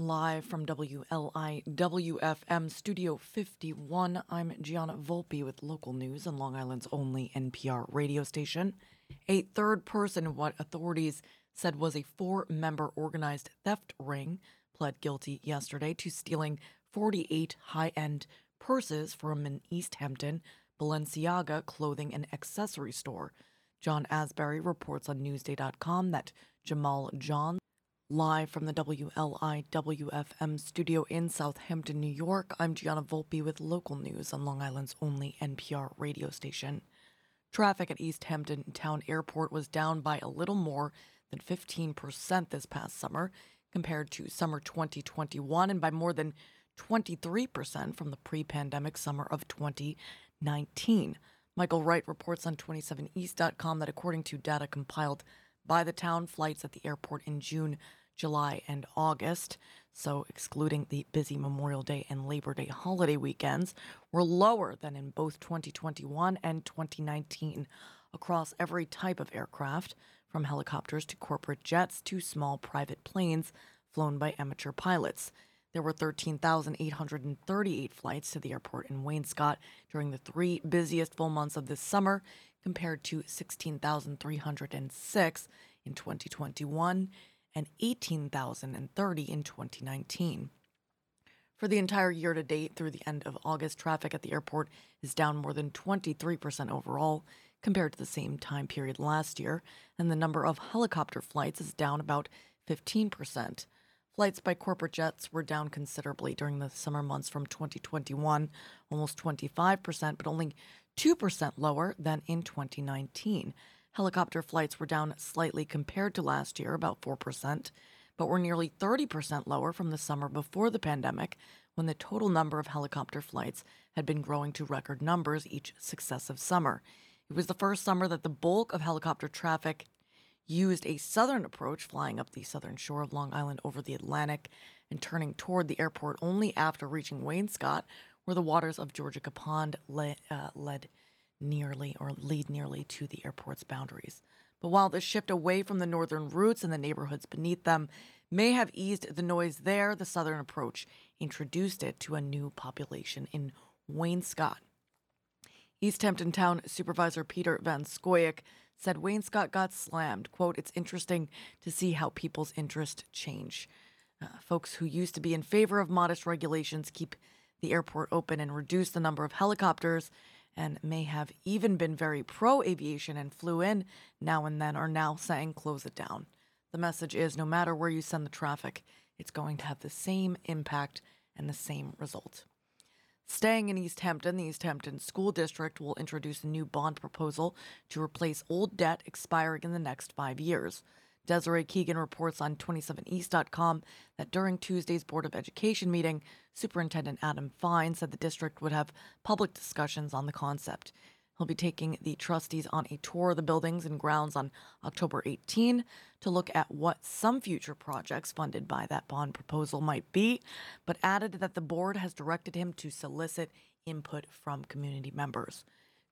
Live from WLIWFM Studio 51, I'm Gianna Volpe with local news on Long Island's only NPR radio station. A third person in what authorities said was a four member organized theft ring pled guilty yesterday to stealing 48 high end purses from an East Hampton Balenciaga clothing and accessory store. John Asbury reports on Newsday.com that Jamal John, live from the WLIWFM studio in Southampton, New York, I'm Gianna Volpe with local news on Long Island's only NPR radio station. Traffic at East Hampton Town Airport was down by a little more than 15% this past summer compared to summer 2021 and by more than 23% from the pre pandemic summer of 2019. Michael Wright reports on 27east.com that according to data compiled by the town, flights at the airport in June, July, and August, so excluding the busy Memorial Day and Labor Day holiday weekends, were lower than in both 2021 and 2019 across every type of aircraft, from helicopters to corporate jets to small private planes flown by amateur pilots. There were 13,838 flights to the airport in Wainscott during the three busiest full months of this summer, compared to 16,306 in 2021 and 18,030 in 2019. For the entire year to date through the end of August, traffic at the airport is down more than 23% overall compared to the same time period last year, and the number of helicopter flights is down about 15%. Flights by corporate jets were down considerably during the summer months from 2021, almost 25%, but only 2% lower than in 2019. Helicopter flights were down slightly compared to last year, about 4%, but were nearly 30% lower from the summer before the pandemic, when the total number of helicopter flights had been growing to record numbers each successive summer. It was the first summer that the bulk of helicopter traffic used a southern approach, flying up the southern shore of Long Island over the Atlantic and turning toward the airport only after reaching Wainscott, where the waters of Georgica Pond led, uh, led nearly or lead nearly to the airport's boundaries. But while the shift away from the northern routes and the neighborhoods beneath them may have eased the noise there, the southern approach introduced it to a new population in Wainscott. East Hampton Town Supervisor Peter Van Scoyoc said Wainscott got slammed. Quote, it's interesting to see how people's interest change. Uh, folks who used to be in favor of modest regulations keep the airport open and reduce the number of helicopters and may have even been very pro aviation and flew in now and then are now saying close it down. The message is no matter where you send the traffic, it's going to have the same impact and the same result. Staying in East Hampton, the East Hampton School District will introduce a new bond proposal to replace old debt expiring in the next five years. Desiree Keegan reports on 27east.com that during Tuesday's Board of Education meeting, Superintendent Adam Fine said the district would have public discussions on the concept. He'll be taking the trustees on a tour of the buildings and grounds on October 18 to look at what some future projects funded by that bond proposal might be, but added that the board has directed him to solicit input from community members.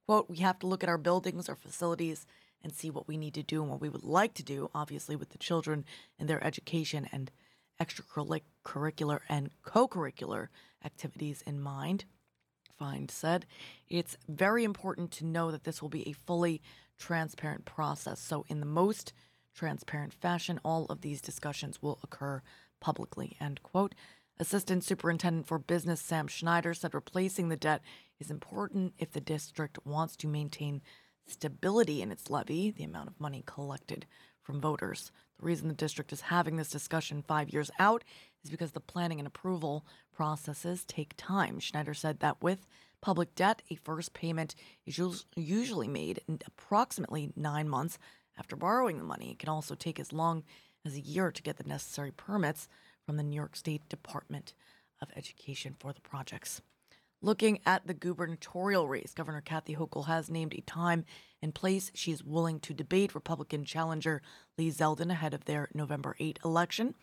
Quote, we have to look at our buildings, our facilities, and see what we need to do and what we would like to do, obviously, with the children and their education and extracurricular and co curricular activities in mind. Fine said, it's very important to know that this will be a fully transparent process. So, in the most transparent fashion, all of these discussions will occur publicly. End quote. Assistant Superintendent for Business Sam Schneider said replacing the debt is important if the district wants to maintain stability in its levy, the amount of money collected from voters. The reason the district is having this discussion five years out is because the planning and approval processes take time. Schneider said that with public debt, a first payment is usually made in approximately nine months after borrowing the money. It can also take as long as a year to get the necessary permits from the New York State Department of Education for the projects. Looking at the gubernatorial race, Governor Kathy Hochul has named a time and place she is willing to debate Republican challenger Lee Zeldin ahead of their November 8 election.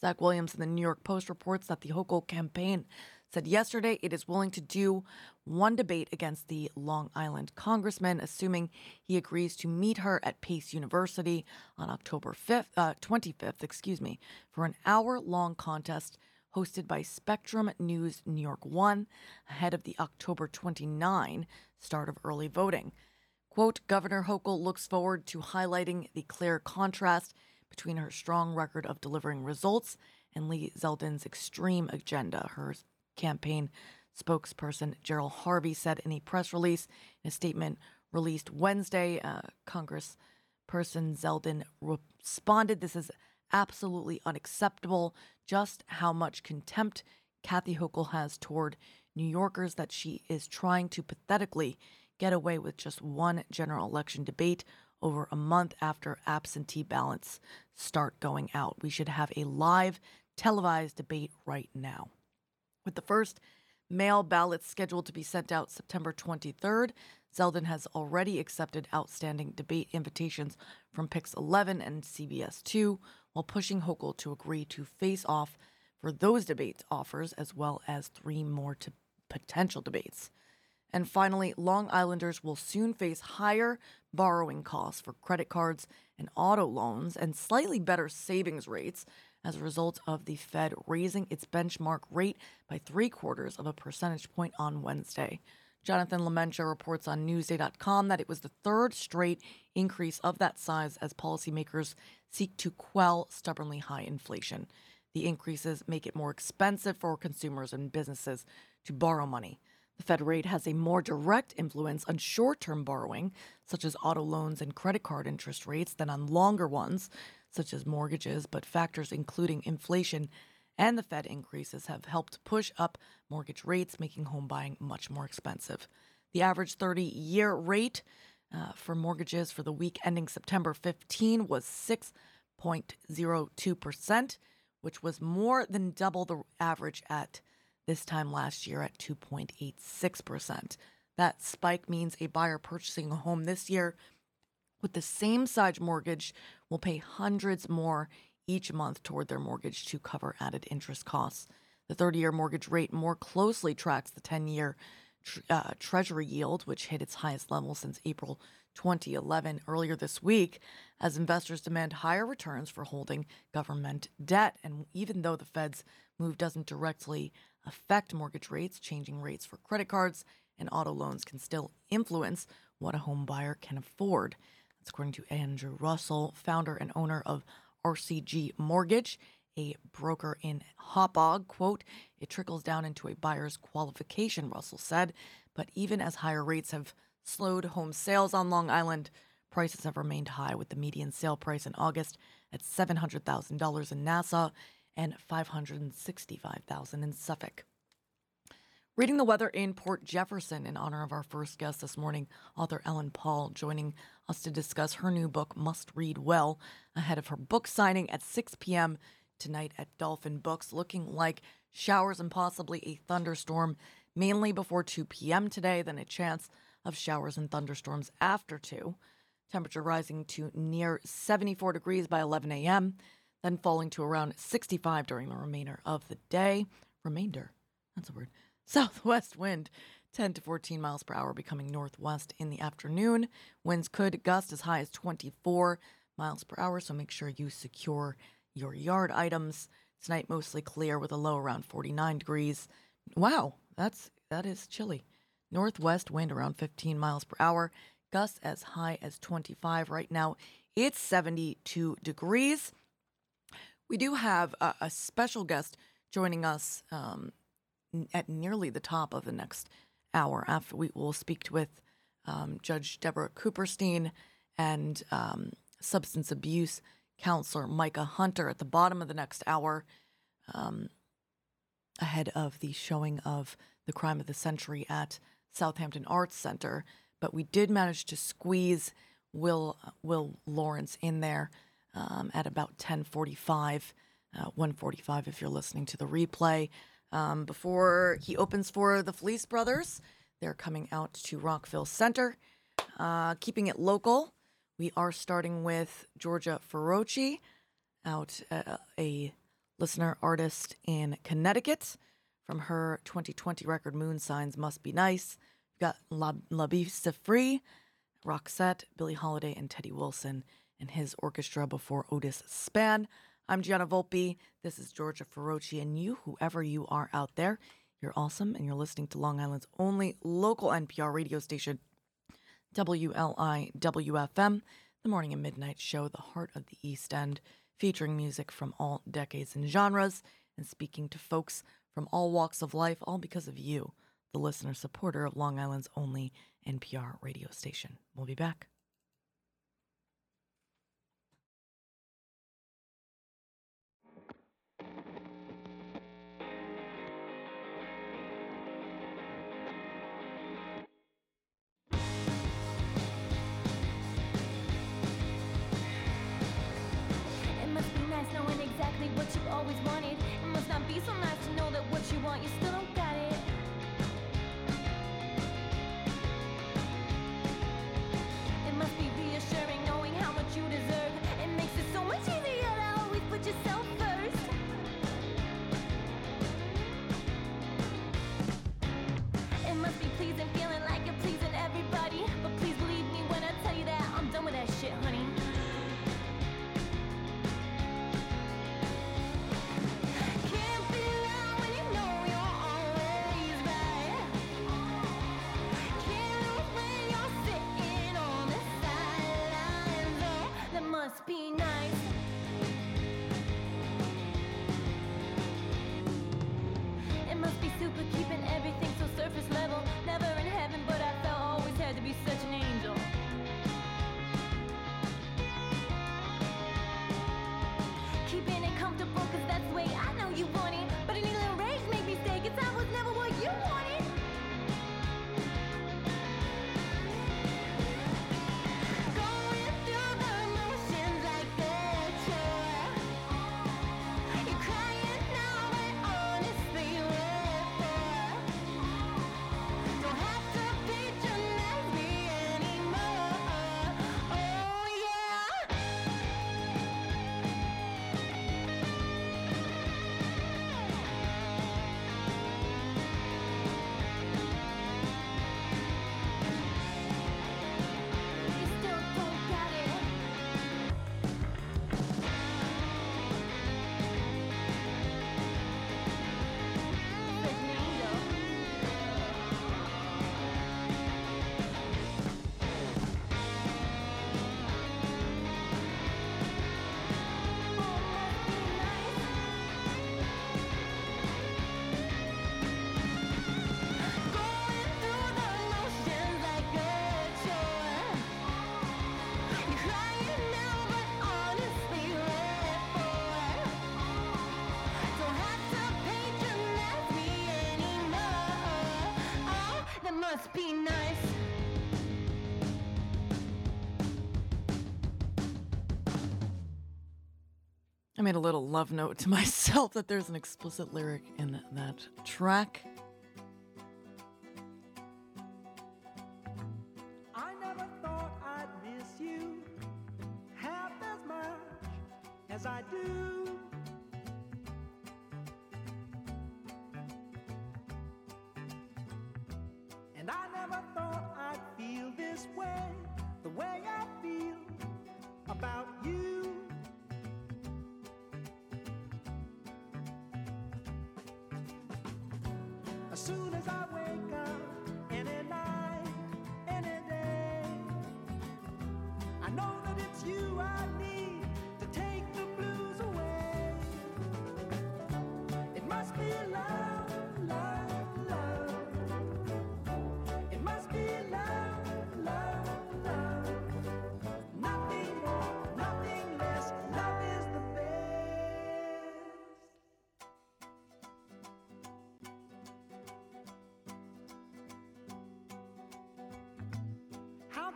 Zach Williams in the New York Post reports that the Hochul campaign said yesterday it is willing to do one debate against the Long Island congressman, assuming he agrees to meet her at Pace University on October 5th, uh, 25th, excuse me, for an hour-long contest hosted by Spectrum News New York One ahead of the October 29 start of early voting. Quote, Governor Hochul looks forward to highlighting the clear contrast between her strong record of delivering results and Lee Zeldin's extreme agenda. Her campaign spokesperson Jerrel Harvey said in a press release, in a statement released Wednesday, uh, Congressperson Zeldin responded, This is absolutely unacceptable. Just how much contempt Kathy Hochul has toward New Yorkers that she is trying to pathetically get away with just one general election debate over a month after absentee ballots start going out. We should have a live televised debate right now. With the first mail ballots scheduled to be sent out September 23rd, Zeldin has already accepted outstanding debate invitations from Pix 11 and CBS 2, while pushing Hochul to agree to face off for those debates offers, as well as three more to potential debates. And finally, Long Islanders will soon face higher borrowing costs for credit cards and auto loans and slightly better savings rates as a result of the Fed raising its benchmark rate by three quarters of a percentage point on Wednesday. Jonathan LaMantia reports on Newsday.com that it was the third straight increase of that size as policymakers seek to quell stubbornly high inflation. The increases make it more expensive for consumers and businesses to borrow money. The Fed rate has a more direct influence on short term borrowing, such as auto loans and credit card interest rates, than on longer ones, such as mortgages, but factors including inflation and the Fed increases have helped push up mortgage rates, making home buying much more expensive. The average 30 year rate uh, for mortgages for the week ending September 15 was 6.02%, which was more than double the average at this time last year at 2.86%. That spike means a buyer purchasing a home this year with the same size mortgage will pay hundreds more each month toward their mortgage to cover added interest costs. The 30 year mortgage rate more closely tracks the 10 year uh, Treasury yield, which hit its highest level since April 2011 earlier this week, as investors demand higher returns for holding government debt. And even though the Fed's move doesn't directly affect mortgage rates, changing rates for credit cards and auto loans can still influence what a home buyer can afford. That's according to Andrew Russell, founder and owner of RCG Mortgage, a broker in Hauppauge. Quote, it trickles down into a buyer's qualification, Russell said. But even as higher rates have slowed home sales on Long Island, prices have remained high, with the median sale price in August at $700,000 in Nassau and $565,000 in Suffolk. Reading the weather in Port Jefferson in honor of our first guest this morning, author Ellen Pall, joining us to discuss her new book, Must Read Well, ahead of her book signing at 6 p.m. tonight at Dolphin Books, looking like showers and possibly a thunderstorm, mainly before 2 p.m. today, then a chance of showers and thunderstorms after 2. Temperature rising to near 74 degrees by 11 a.m., then falling to around 65 during the remainder of the day. Remainder, that's a word. Southwest wind 10 to 14 miles per hour, becoming northwest in the afternoon. Winds could gust as high as 24 miles per hour, so make sure you secure your yard items. Tonight mostly clear with a low around 49 degrees. Wow, that's that is chilly. Northwest wind around 15 miles per hour, gusts as high as 25 right now. It's 72 degrees. We do have a, a special guest joining us um, at nearly the top of the next hour. After we will speak with um, Judge Deborah Cooperstein and um, substance abuse counselor Micah Hunter at the bottom of the next hour, um, ahead of the showing of the crime of the century at Southampton Arts Center. But we did manage to squeeze Will Will Lawrence in there um, at about 10:45, uh, 1:45 if you're listening to the replay um, before he opens for the Fleece Brothers. They're coming out to Rockville Center. Uh, keeping it local, we are starting with Georgia Feroce, out uh, a listener artist in Connecticut from her 2020 record Moon Signs Must Be Nice. We've got La, La Bista Free, Roxette, Billie Holiday, and Teddy Wilson and his orchestra before Otis Spann. I'm Gianna Volpe. This is Georgia Ferrocci, and you, whoever you are out there, you're awesome, and you're listening to Long Island's only local NPR radio station, WLIWFM, the morning and midnight show, the heart of the East End, featuring music from all decades and genres, and speaking to folks from all walks of life, all because of you, the listener supporter of Long Island's only NPR radio station. We'll be back. Always wanted. It must not be so nice to know that what you want, you still don't got that must made a little love note to myself that there's an explicit lyric in that track. I never thought I'd miss you half as much as I do. And I never thought I'd feel this way, the way I feel about you.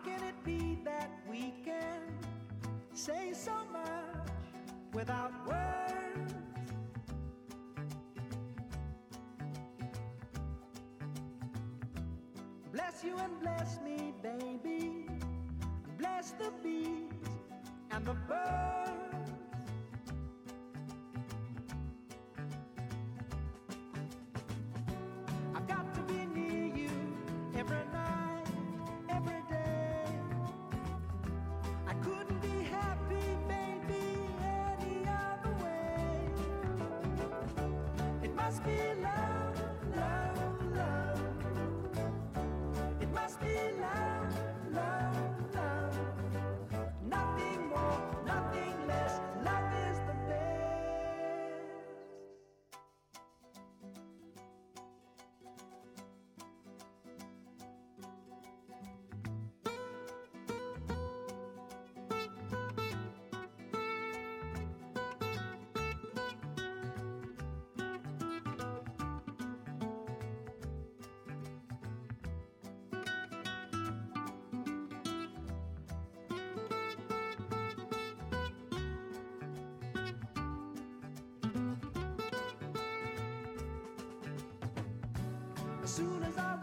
Can it be that we can say so much without words? As soon as I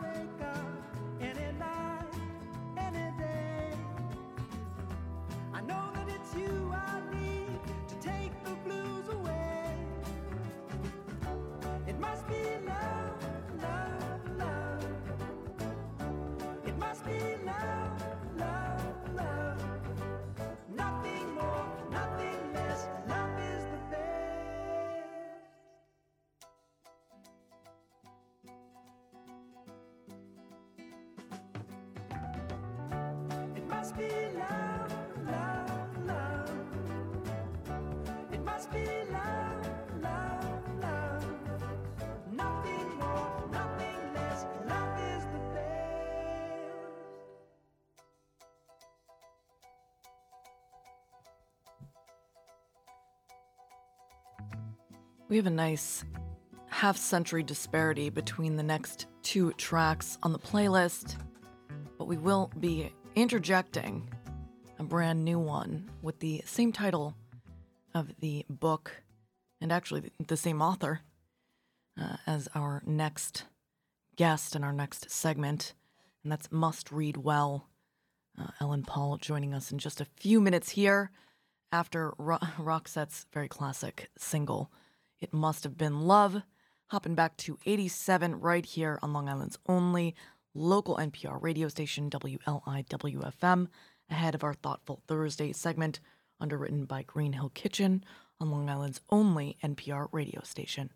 We have a nice half century disparity between the next two tracks on the playlist, but we will be interjecting a brand new one with the same title of the book and actually the same author uh, as our next guest in our next segment, and that's Must Read Well. Uh, Ellen Pall joining us in just a few minutes here after Ro- Roxette's very classic single, It Must Have Been Love, hopping back to 87 right here on Long Island's only local NPR radio station, WLIWFM, ahead of our Thoughtful Thursday segment, underwritten by Green Hill Kitchen on Long Island's only NPR radio station.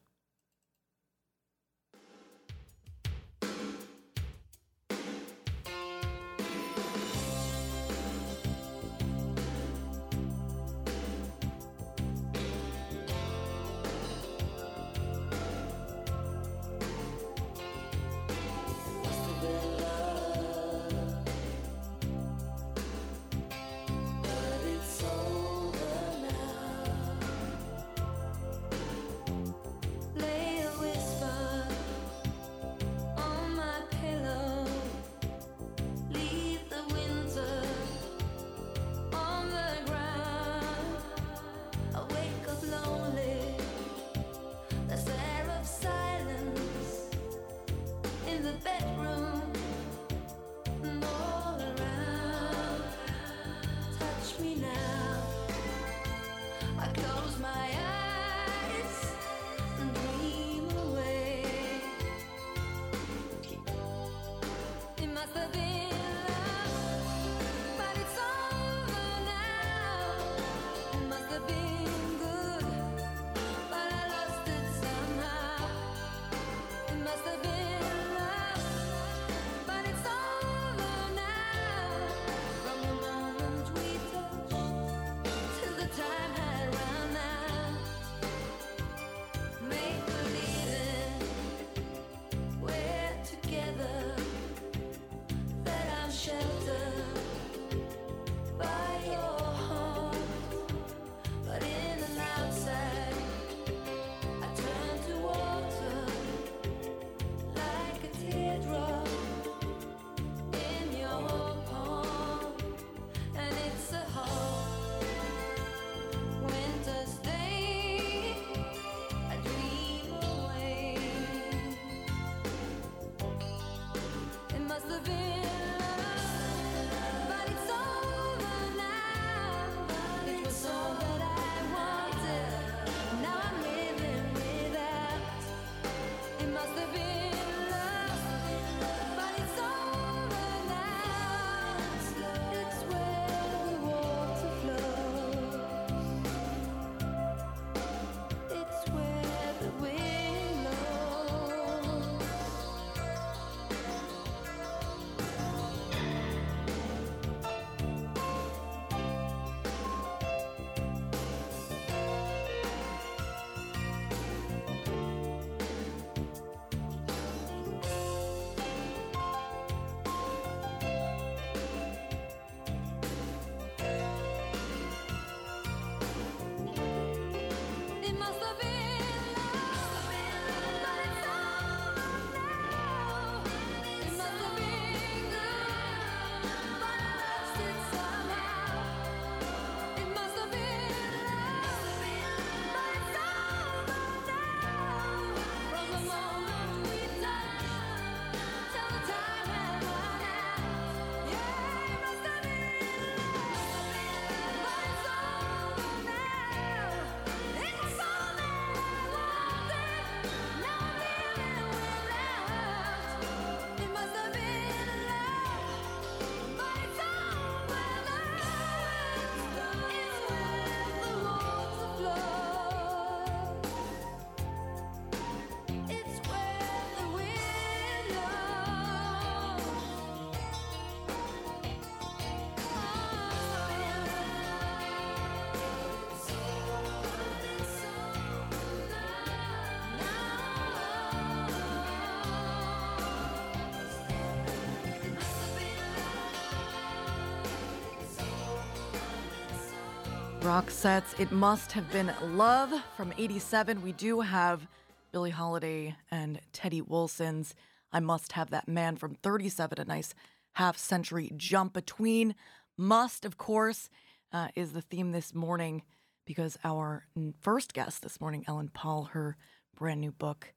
Roxette's It Must Have Been Love from 87. We do have Billie Holiday and Teddy Wilson's I Must Have That Man from 37, a nice half century jump between. Must, of course, uh, is the theme this morning because our first guest this morning, Ellen Pall, her brand new book,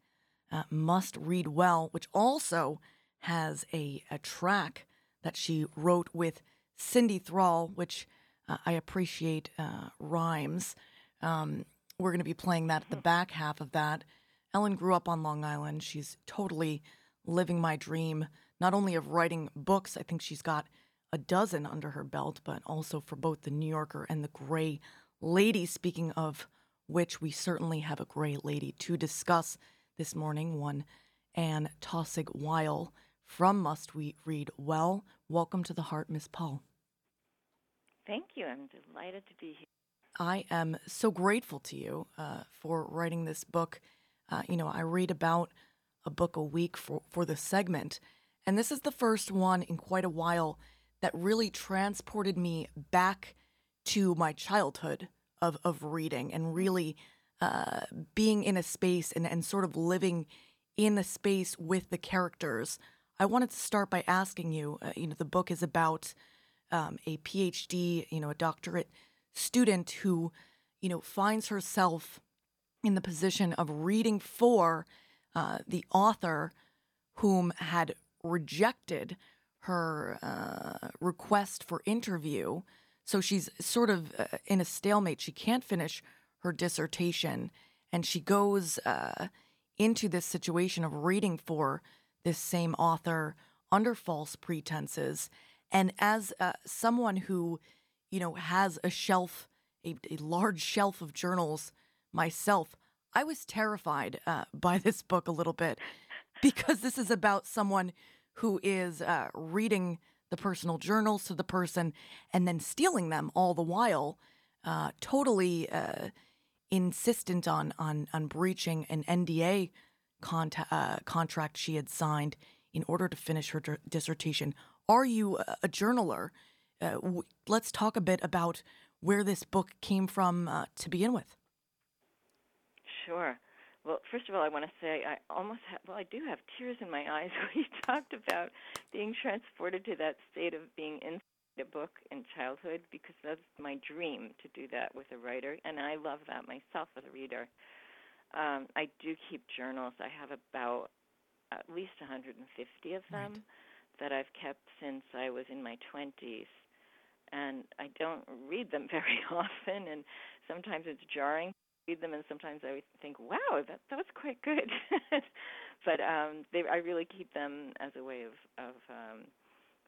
uh, Must Read Well, which also has a, a track that she wrote with Cindy Thrall, which uh, I appreciate uh, rhymes. Um, we're going to be playing that at the back half of that. Ellen grew up on Long Island. She's totally living my dream, not only of writing books, I think she's got a dozen under her belt, but also for both the New Yorker and the Gray Lady. Speaking of which, we certainly have a Gray Lady to discuss this morning, one Anne Taussig Weil from Must We Read Well. Welcome to the Heart, Miss Pall. Thank you. I'm delighted to be here. I am so grateful to you uh, for writing this book. Uh, you know, I read about a book a week for, for the segment, and this is the first one in quite a while that really transported me back to my childhood of, of reading and really uh, being in a space and, and sort of living in a space with the characters. I wanted to start by asking you, uh, you know, the book is about um, a PhD, you know, a doctorate student who, you know, finds herself in the position of reading for uh, the author whom had rejected her uh, request for interview. So she's sort of uh, in a stalemate. She can't finish her dissertation, and she goes uh, into this situation of reading for this same author under false pretenses. And as uh, someone who, you know, has a shelf, a, a large shelf of journals myself, I was terrified uh, by this book a little bit because this is about someone who is uh, reading the personal journals to the person and then stealing them all the while, uh, totally uh, insistent on, on on breaching an NDA uh, contract she had signed in order to finish her dissertation. Are you a, journaler? Uh, w- let's talk a bit about where this book came from uh, to begin with. Sure. Well, first of all, I want to say I almost have, well, I do have tears in my eyes when you talked about being transported to that state of being inside a book in childhood because that's my dream to do that with a writer, and I love that myself as a reader. Um, I do keep journals. I have about at least 150 of them Right. That I've kept since I was in my 20s. And I don't read them very often, and sometimes it's jarring to read them, and sometimes I think, "Wow, that that was quite good." but um, they, I really keep them as a way of of. Um,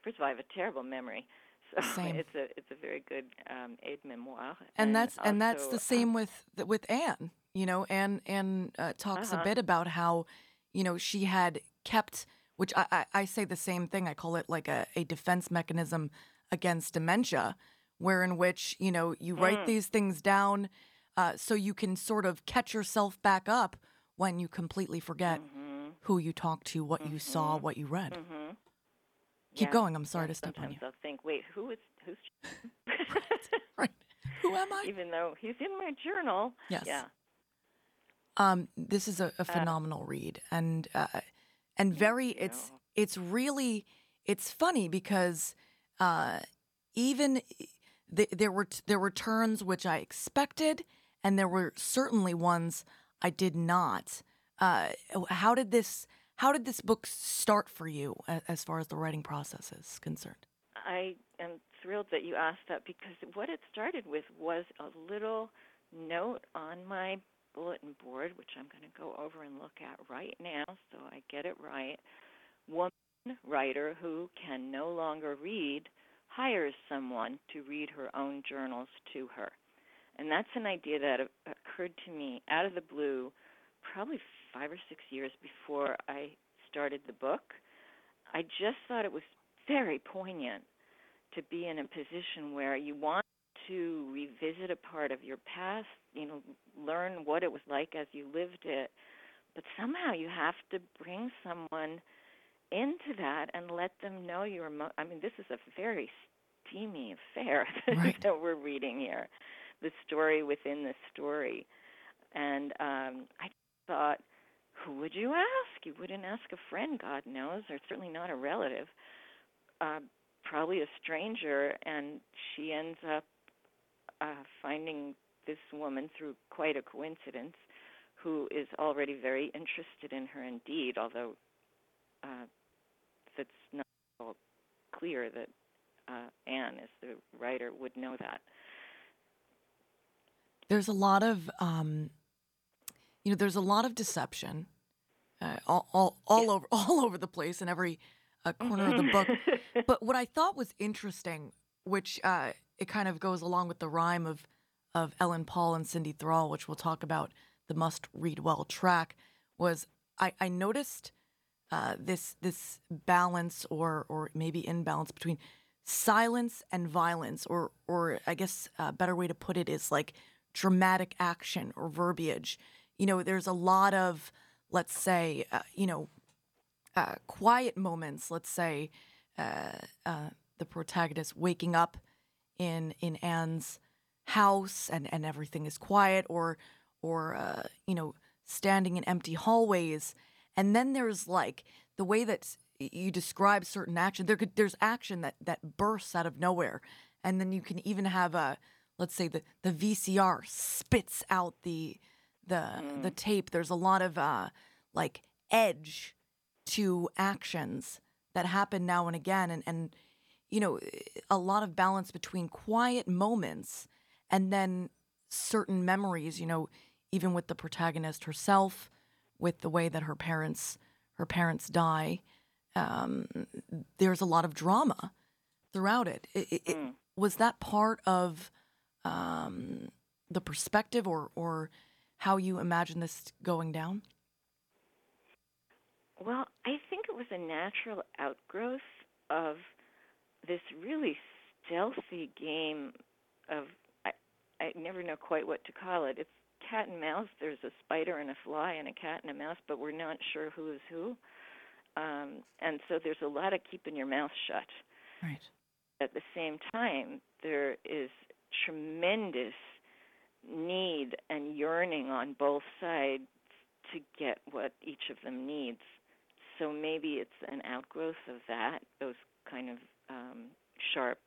first of all, I have a terrible memory, so Same. it's a it's a very good um, aide memoire. and that's and that's also, the uh, same with with Anne. You know, Anne Anne uh, talks a Uh-huh. bit about how you know she had kept, which I, I I say the same thing. I call it like a a defense mechanism against dementia, where in which you know you write Mm. these things down, uh, so you can sort of catch yourself back up when you completely forget mhm, who you talked to, what you saw, what you read. mhm. Keep Yeah, going. I'm sorry yeah, to step on you. I'll think, wait, who is who's? Right. Who am I? Even though he's in my journal. Yes. Yeah. Um, this is a, a phenomenal read, and uh, and very it's it's really it's funny because uh, even th- there were t- there were turns which I expected, and there were certainly ones I did not. Uh, how did this how did this book start for you as far as the writing process is concerned? I am thrilled that you asked that because what it started with was a little note on my bulletin board, which I'm going to go over and look at right now so I get it right. Woman writer who can no longer read hires someone to read her own journals to her. And that's an idea that occurred to me out of the blue probably five or six years before I started the book. I just thought it was very poignant to be in a position where you want to revisit a part of your past, you know, learn what it was like as you lived it, but somehow you have to bring someone into that and let them know your emo- I mean, this is a very steamy affair Right. that we're reading here. the story within the story. And um, I thought, who would you ask? You wouldn't ask a friend, God knows, or certainly not a relative. Uh, probably a stranger, and she ends up uh, finding this woman through quite a coincidence who is already very interested in her indeed, although uh, that's not all clear that uh, Anne, as the writer, would know that. There's a lot of, um, you know, there's a lot of deception, uh, all all, all over all over the place in every uh, corner of the book. But what I thought was interesting, which uh, it kind of goes along with the rhyme of of Ellen Pall and Cindy Thrall, which we'll talk about the must read well track, was I, I noticed uh, this this balance or or maybe imbalance between silence and violence, or or I guess a better way to put it is like dramatic action or verbiage. You know, there's a lot of let's say uh, you know uh, quiet moments. Let's say uh, uh, the protagonist waking up in in Anne's house and and everything is quiet, or or uh, you know standing in empty hallways, and then there's like the way that you describe certain action. There could there's action that that bursts out of nowhere, and then you can even have a let's say the the VCR spits out the the the tape. There's a lot of uh, like edge to actions that happen now and again and, and you know a lot of balance between quiet moments and then certain memories you know even with the protagonist herself with the way that her parents her parents die um, there's a lot of drama throughout it, it, it, it was that part of um, the perspective or or how you imagine this going down? Well, I think it was a natural outgrowth of this really stealthy game of I, I never know quite what to call it. It's cat and mouse. There's a spider and a fly and a cat and a mouse, but we're not sure who is who. Um, and so there's a lot of keeping your mouth shut. right At the same time, there is tremendous need and yearning on both sides to get what each of them needs. So maybe it's an outgrowth of that, those kind of um, sharp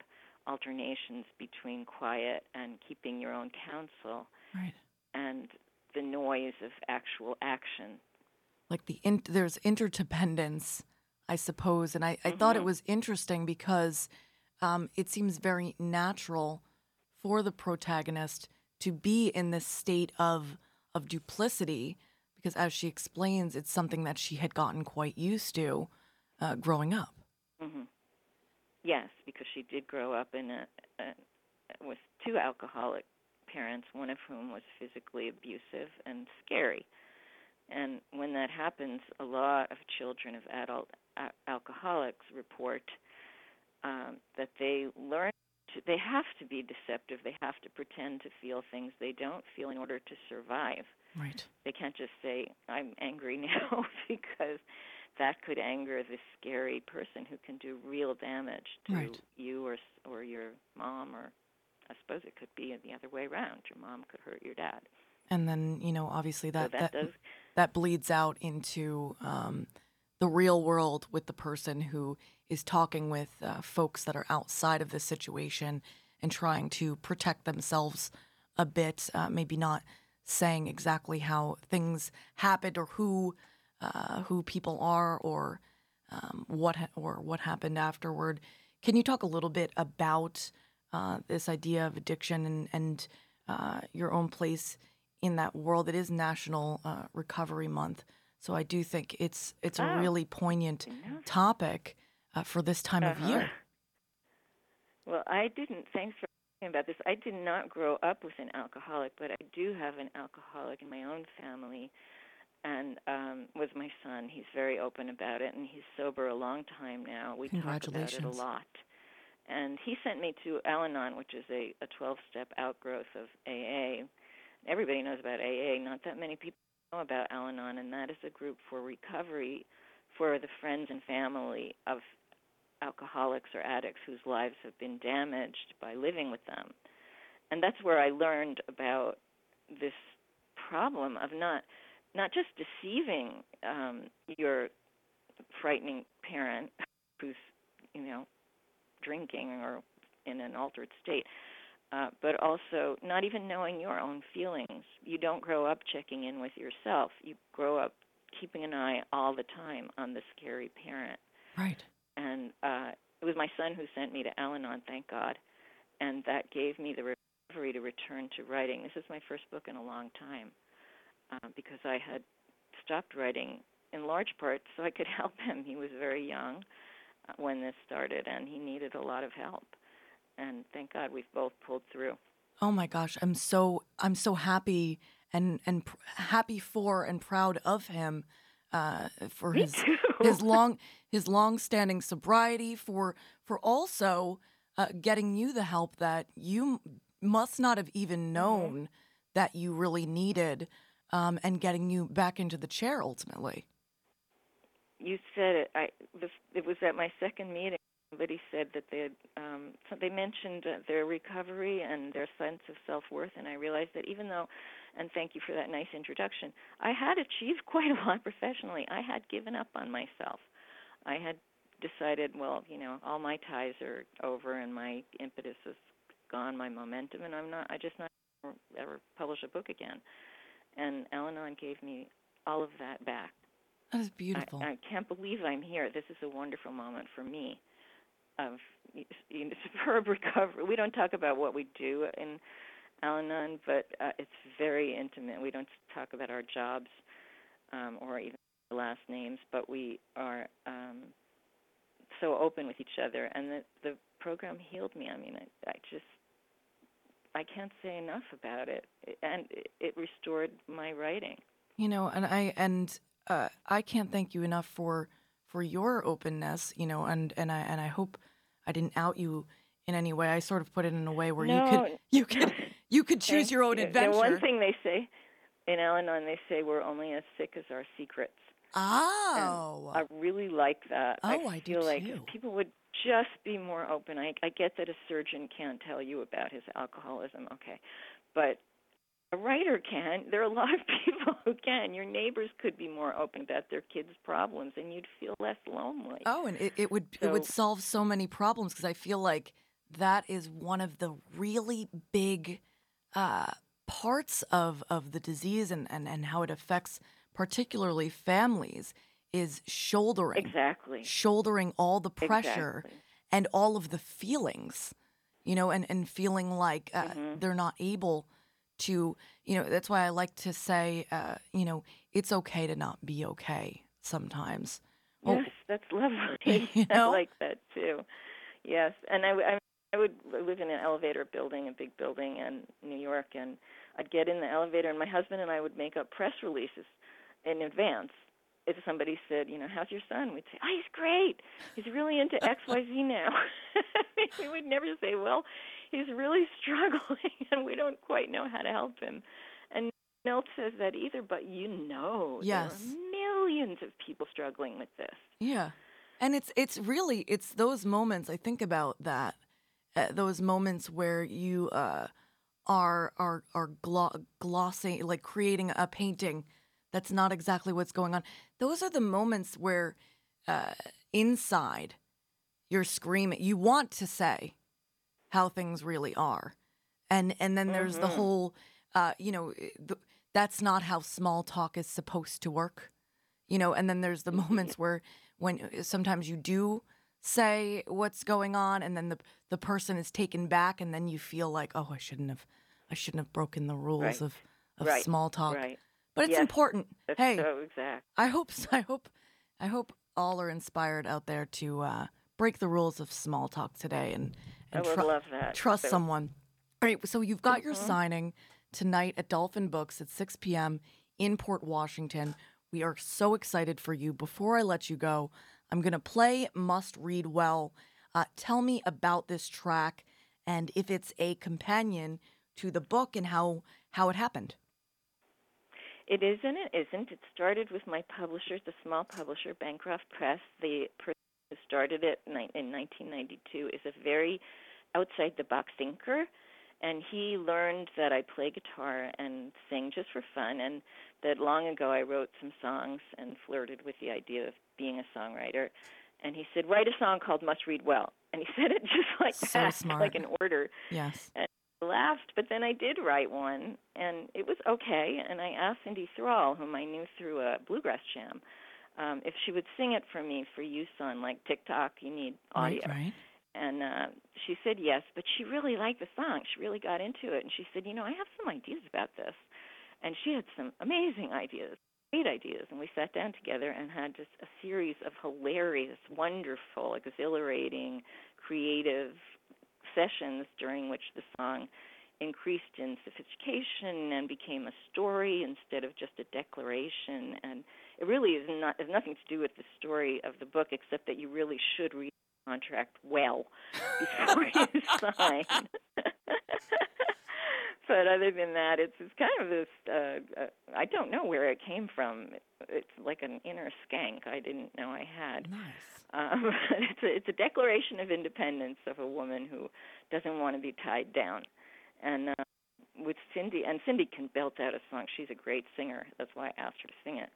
alternations between quiet and keeping your own counsel right and the noise of actual action. like the in, there's interdependence, I suppose, and I, I thought it was interesting because um, it seems very natural for the protagonist to be in this state of of duplicity because, as she explains, it's something that she had gotten quite used to uh, growing up. hmm Yes, because she did grow up in a, a with two alcoholic parents, one of whom was physically abusive and scary. And when that happens, a lot of children of adult a- alcoholics report um, that they learn to, they have to be deceptive. They have to pretend to feel things they don't feel in order to survive. Right. They can't just say, "I'm angry now," because that could anger this scary person who can do real damage to Right. you or or your mom, or I suppose it could be the other way around. Your mom could hurt your dad. And then you know, obviously that so that, that does that bleeds out into um, the real world with the person who is talking with uh, folks that are outside of this situation and trying to protect themselves a bit, uh, maybe not saying exactly how things happened or who uh, who people are or um, what ha- or what happened afterward. Can you talk a little bit about uh, this idea of addiction and, and uh, your own place in that world? It is National uh, Recovery Month, so I do think it's it's a Oh. really poignant topic uh, for this time of Uh-huh. year. Well, I didn't. Thanks for talking about this. I did not grow up with an alcoholic, but I do have an alcoholic in my own family, and um, with my son. He's very open about it, and he's sober a long time now. We talk about it a lot. And he sent me to Al-Anon, which is a, a 12-step outgrowth of AA. Everybody knows about AA. Not that many people know about Al-Anon, and that is a group for recovery for the friends and family of alcoholics or addicts whose lives have been damaged by living with them. and that's where I learned about this problem of not not just deceiving um, your frightening parent who's you know drinking or in an altered state, uh, but also not even knowing your own feelings. You don't grow up checking in with yourself. You grow up keeping an eye all the time on the scary parent. Right. And uh, it was my son who sent me to Al Anon, thank God. And that gave me the recovery to return to writing. This is my first book in a long time uh, because I had stopped writing in large part so I could help him. He was very young uh, when this started and he needed a lot of help. And thank God we've both pulled through. Oh my gosh, I'm so I'm so happy and and pr- happy for and proud of him uh, for Me his too. his long his long standing sobriety for for also uh, getting you the help that you must not have even known that you really needed um, and getting you back into the chair ultimately. you said it. I the, it was at my second meeting. Somebody said that they had, um, they mentioned uh, their recovery and their sense of self worth, and I realized that even though, and thank you for that nice introduction, I had achieved quite a lot professionally. I had given up on myself. I had decided, well, you know, all my ties are over, and my impetus is gone, my momentum, and I'm not. I just not ever publish a book again. And Al-Anon gave me all of that back. That is beautiful. I, I can't believe I'm here. This is a wonderful moment for me of you know, superb recovery. We don't talk about what we do in Al-Anon, but uh, it's very intimate. We don't talk about our jobs um, or even our last names, but we are um, so open with each other. And the the program healed me. I mean, I, I just I can't say enough about it, and it, restored my writing. You know, and I and uh, I can't thank you enough for for your openness. You know, and and I and I hope I didn't out you in any way. I sort of put it in a way where you could you could you could choose your own adventure. The one thing they say in Al-Anon, they say we're only as sick as our secrets. oh, I really like that. Oh, I do feel like too. people would just be more open. I, I get that a surgeon can't tell you about his alcoholism, okay, but a writer can. There are a lot of people who can. Your neighbors could be more open about their kids' problems, and you'd feel less lonely. oh, and it, it would it would solve so many problems because I feel like that is one of the really big uh, parts of of the disease and, and and how it affects particularly families is shouldering Exactly. shouldering all the pressure Exactly. and all of the feelings, you know, and, and feeling like uh, Mhm. they're not able to, you know, that's why I like to say, uh, you know, it's okay to not be okay sometimes. Well, Yes, that's lovely. You know? I like that too. Yes, and I I would live in an elevator building, a big building in New York, and I'd get in the elevator, and my husband and I would make up press releases in advance. If somebody said, you know, how's your son? We'd say, oh, he's great. He's really into X, Y, Z now. we would never say, well, he's really struggling, and we don't quite know how to help him. And no one says that either, but you know, Yes. there are millions of people struggling with this. Yeah. And it's it's really it's those moments I think about that uh, those moments where you uh are are are glo- glossing like creating a painting that's not exactly what's going on. Those are the moments where uh inside you're screaming you want to say how things really are. And and then there's the Mhm. whole uh you know the, that's not how small talk is supposed to work you know and then there's the moments where when uh, sometimes you do say what's going on and then the the person is taken back and then you feel like oh I shouldn't have I shouldn't have broken the rules Right. of of Right. small talk Right. But it's Yes. important That's hey so exact. I hope I hope I hope all are inspired out there to uh break the rules of small talk today and I and would tru- love that. trust So- someone. All right, so you've got your Mhm. signing tonight at Dolphin Books at 6 p.m. in Port Washington. We are so excited for you. Before I let you go, I'm going to play Must Read Well. Uh, tell me about this track and if it's a companion to the book and how how it happened. It is and it isn't. It started with my publisher, the small publisher, Bancroft Press. The person who started it in 1992 is a very outside the box thinker, and he learned that I play guitar and sing just for fun, and that long ago I wrote some songs and flirted with the idea of being a songwriter. And he said, "Write a song called Must Read Well," and he said it just like So that, smart. like an order. Yes. I laughed, but then I did write one, and it was okay. And I asked Cindy Thrall, whom I knew through a bluegrass jam, um, if she would sing it for me for use on like TikTok. You need audio, Right, right. and uh, she said yes, but she really liked the song. She really got into it, and she said, you know, I have some ideas about this, and she had some amazing ideas, great ideas, and we sat down together and had just a series of hilarious, wonderful, exhilarating, creative sessions during which the song increased in sophistication and became a story instead of just a declaration. And it really is not has nothing to do with the story of the book except that you really should read the contract well before you sign but other than that it's it's kind of this uh, uh I don't know where it came from it's like an inner skank I didn't know I had Nice. um, it's a it's a declaration of independence of a woman who doesn't want to be tied down, and uh, with Cindy and Cindy can belt out a song. She's a great singer. That's why I asked her to sing it.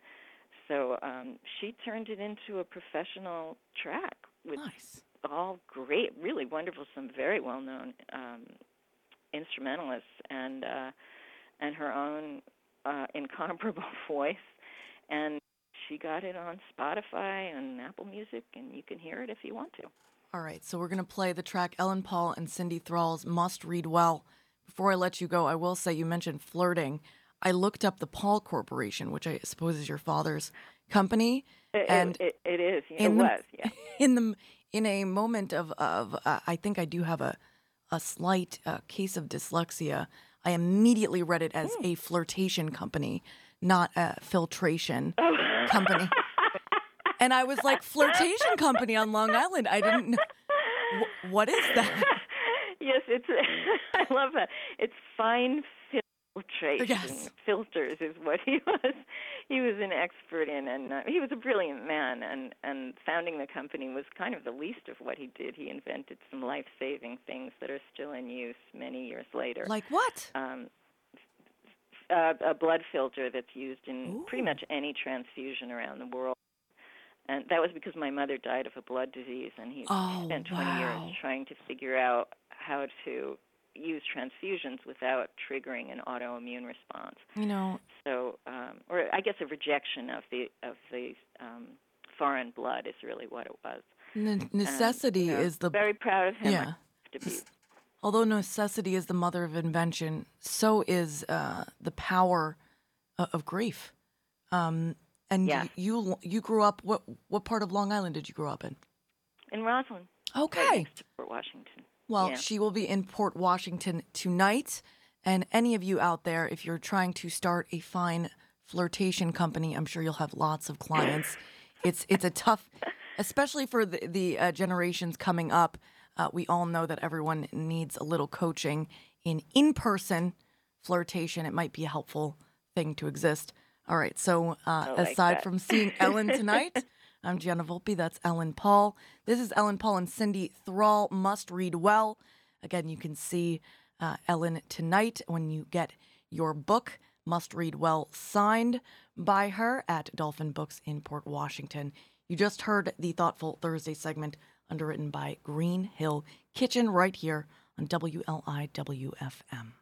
So um, she turned it into a professional track with Nice. all great, really wonderful, some very well known um, instrumentalists and uh, and her own uh, incomparable voice. And she got it on Spotify and Apple Music, and you can hear it if you want to. All right, so we're going to play the track Ellen Pall and Cindy Thrall's Must Read Well. Before I let you go, I will say you mentioned flirting. I looked up the Pall Corporation, which I suppose is your father's company, It, and and it, it is. It was, yeah. in the in a moment of of uh, I think I do have a a slight uh, case of dyslexia. I immediately read it as a flirtation company, not a filtration company. And I was like, flirtation company on Long Island. I didn't know. Wh- what is that? yes, it's. I love that. It's fine filtration. Yes. Filters is what he was. He was an expert in, and uh, he was a brilliant man. And and founding the company was kind of the least of what he did. He invented some life-saving things that are still in use many years later. Like what? um, uh, a blood filter that's used in Ooh. pretty much any transfusion around the world. And that was because my mother died of a blood disease, and he Oh, spent 20 wow. years trying to figure out how to use transfusions without triggering an autoimmune response. You know, So, um, or I guess a rejection of the of the um, foreign blood is really what it was. ne- And, necessity you know, is the very proud of him. Yeah. to be. Although necessity is the mother of invention, so is uh, the power of, of grief. Um, and Yeah. y- you you grew up what what part of Long Island did you grow up in? in Roslyn, right Okay. Port Washington. Well, Yeah. she will be in Port Washington tonight. And any of you out there, if you're trying to start a fine flirtation company, I'm sure you'll have lots of clients. it's it's a tough, especially for the the uh, generations coming up. Uh, we all know that everyone needs a little coaching in in person flirtation. It might be a helpful thing to exist. All right. So uh, like aside that. from seeing Ellen tonight. I'm Gianna Volpe. That's Ellen Pall. This is Ellen Pall and Cindy Thrall. Must read well. Again, you can see uh, Ellen tonight when you get your book, Must Read Well, signed by her at Dolphin Books in Port Washington. You just heard the Thoughtful Thursday segment underwritten by Green Hill Kitchen right here on WLIWFM.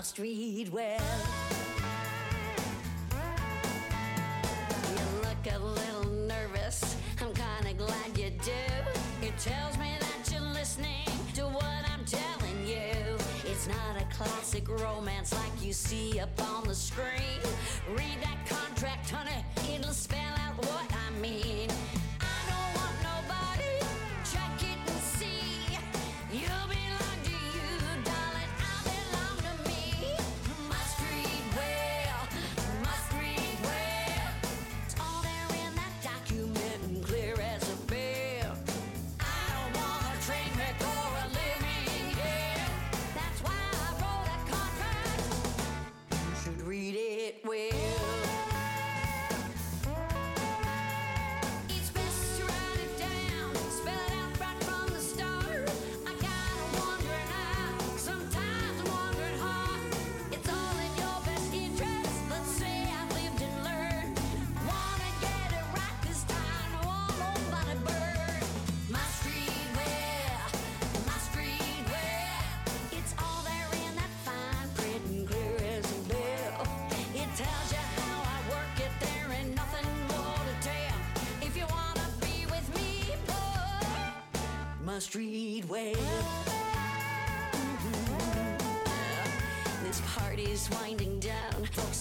must read well. You look a little nervous, I'm kinda glad you do. It tells me that you're listening to what I'm telling you. It's not a classic romance like you see up on the screen. Read that contract, honey, it'll spell out what I mean.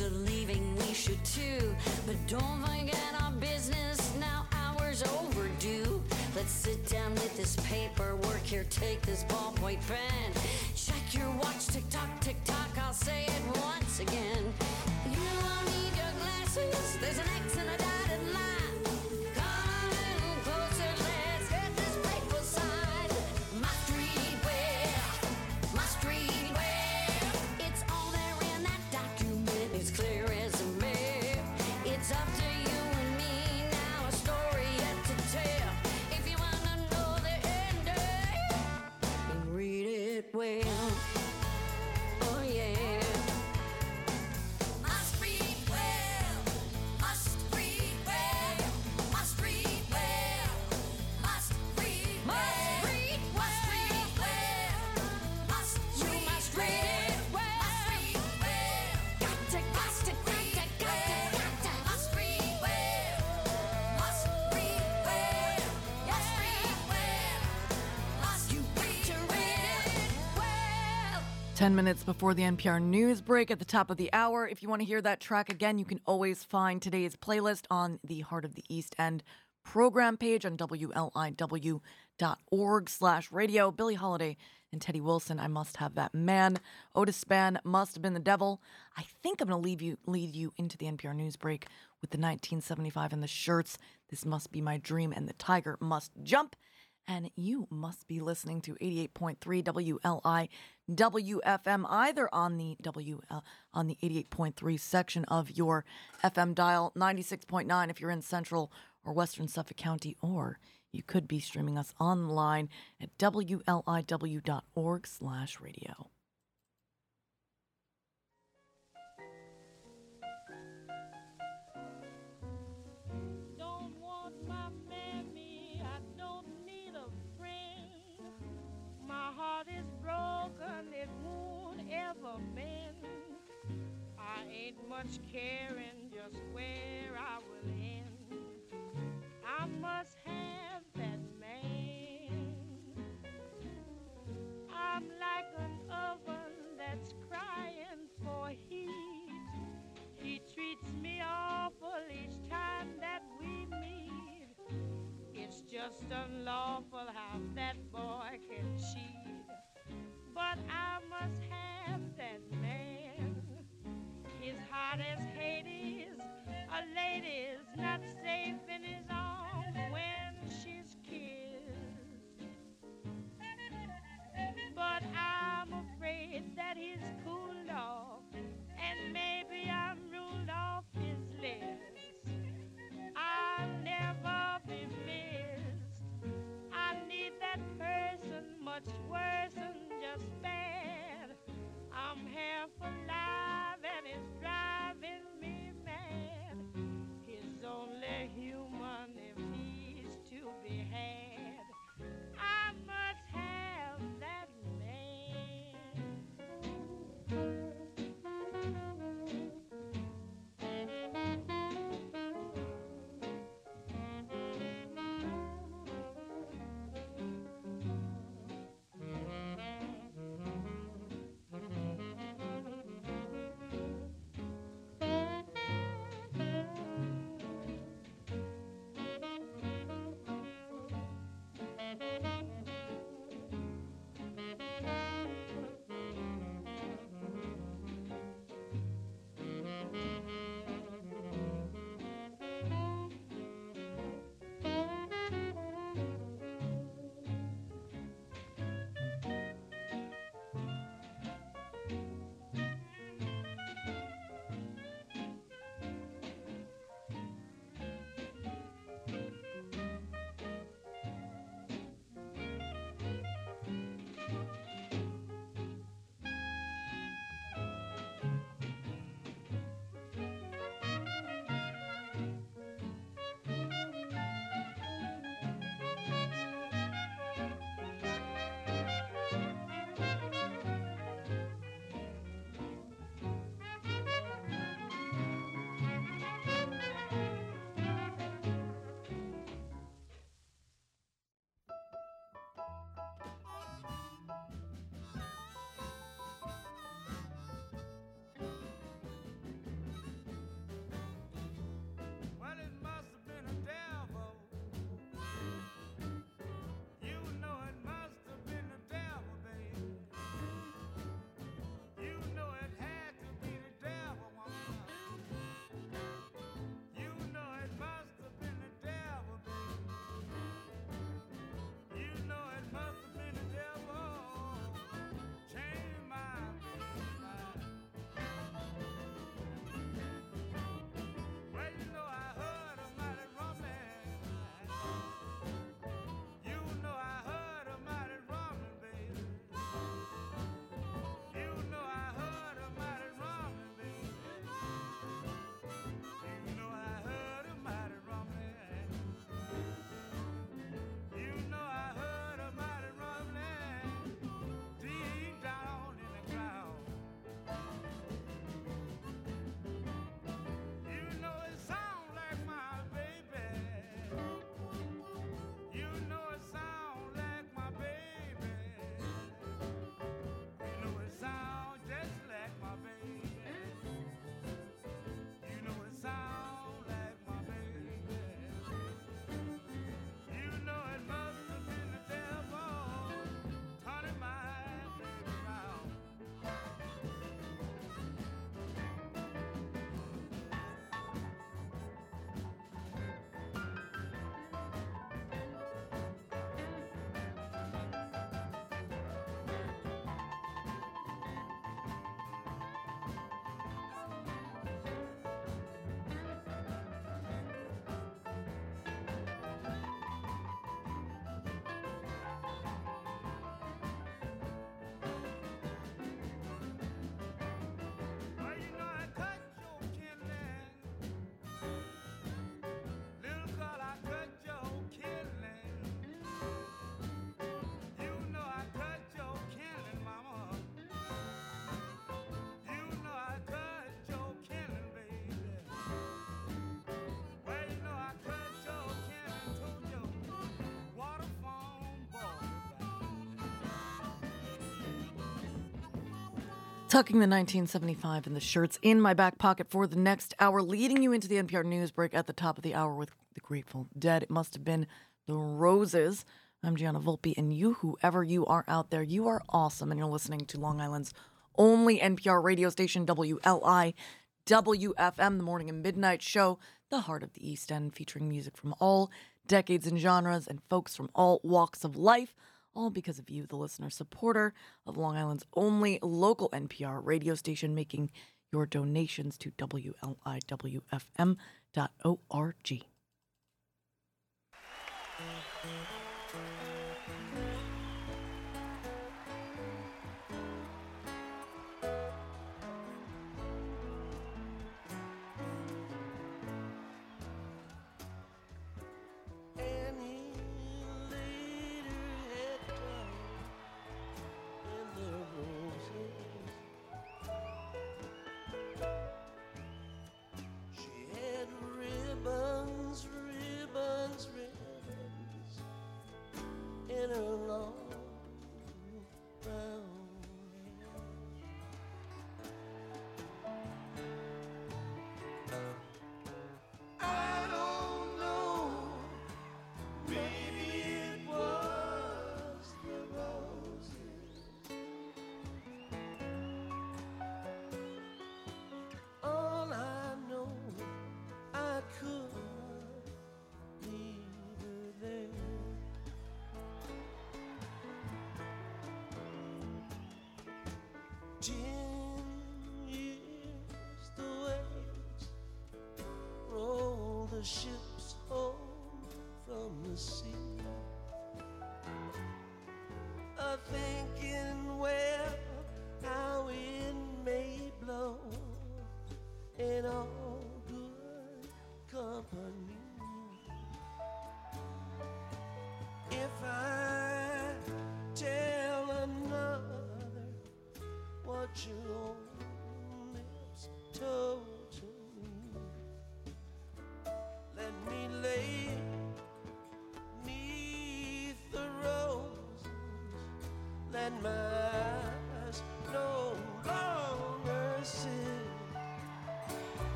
Are leaving, we should too. But don't 10 minutes before the NPR news break at the top of the hour. If you want to hear that track again, you can always find today's playlist on the Heart of the East End program page on WLIW.org slash radio. Billie Holiday and Teddy Wilson, I Must Have That Man. Otis Spann, Must Have Been the Devil. I think I'm going to leave you, lead you into the NPR news break with the 1975 and the shirts. This Must Be My Dream and the Tiger Must Jump and you must be listening to 88.3 WLI WFM either on the WL on the 88.3 section of your FM dial 96.9 if you're in central or western Suffolk County or you could be streaming us online at wliw.org/radio. broken, it won't ever mend. I ain't much caring just where I will end. I must have that man. I'm like an oven that's crying for heat. He treats me awful each time that we meet. It's just unlawful how that boy can cheat. But I must have that man. His heart is Hades, a lady's not safe in his arms when she's kissed. But I'm afraid that he's cooled off, and maybe I'm ruled off his list. I'll never be missed. I that person much worse than just bad. I'm half alive and it's driving me mad. He's only human if he's to be Tucking the 1975 in the shirts in my back pocket for the next hour, leading you into the NPR news break at the top of the hour with the Grateful Dead. It must have been the Roses. I'm Gianna Volpe, and you, whoever you are out there, you are awesome, and you're listening to Long Island's only NPR radio station, WLI WFM, the morning and midnight show, the heart of the East End, featuring music from all decades and genres and folks from all walks of life all because of you, the listener supporter of Long Island's only local NPR radio station, making your donations to WLIWFM.org.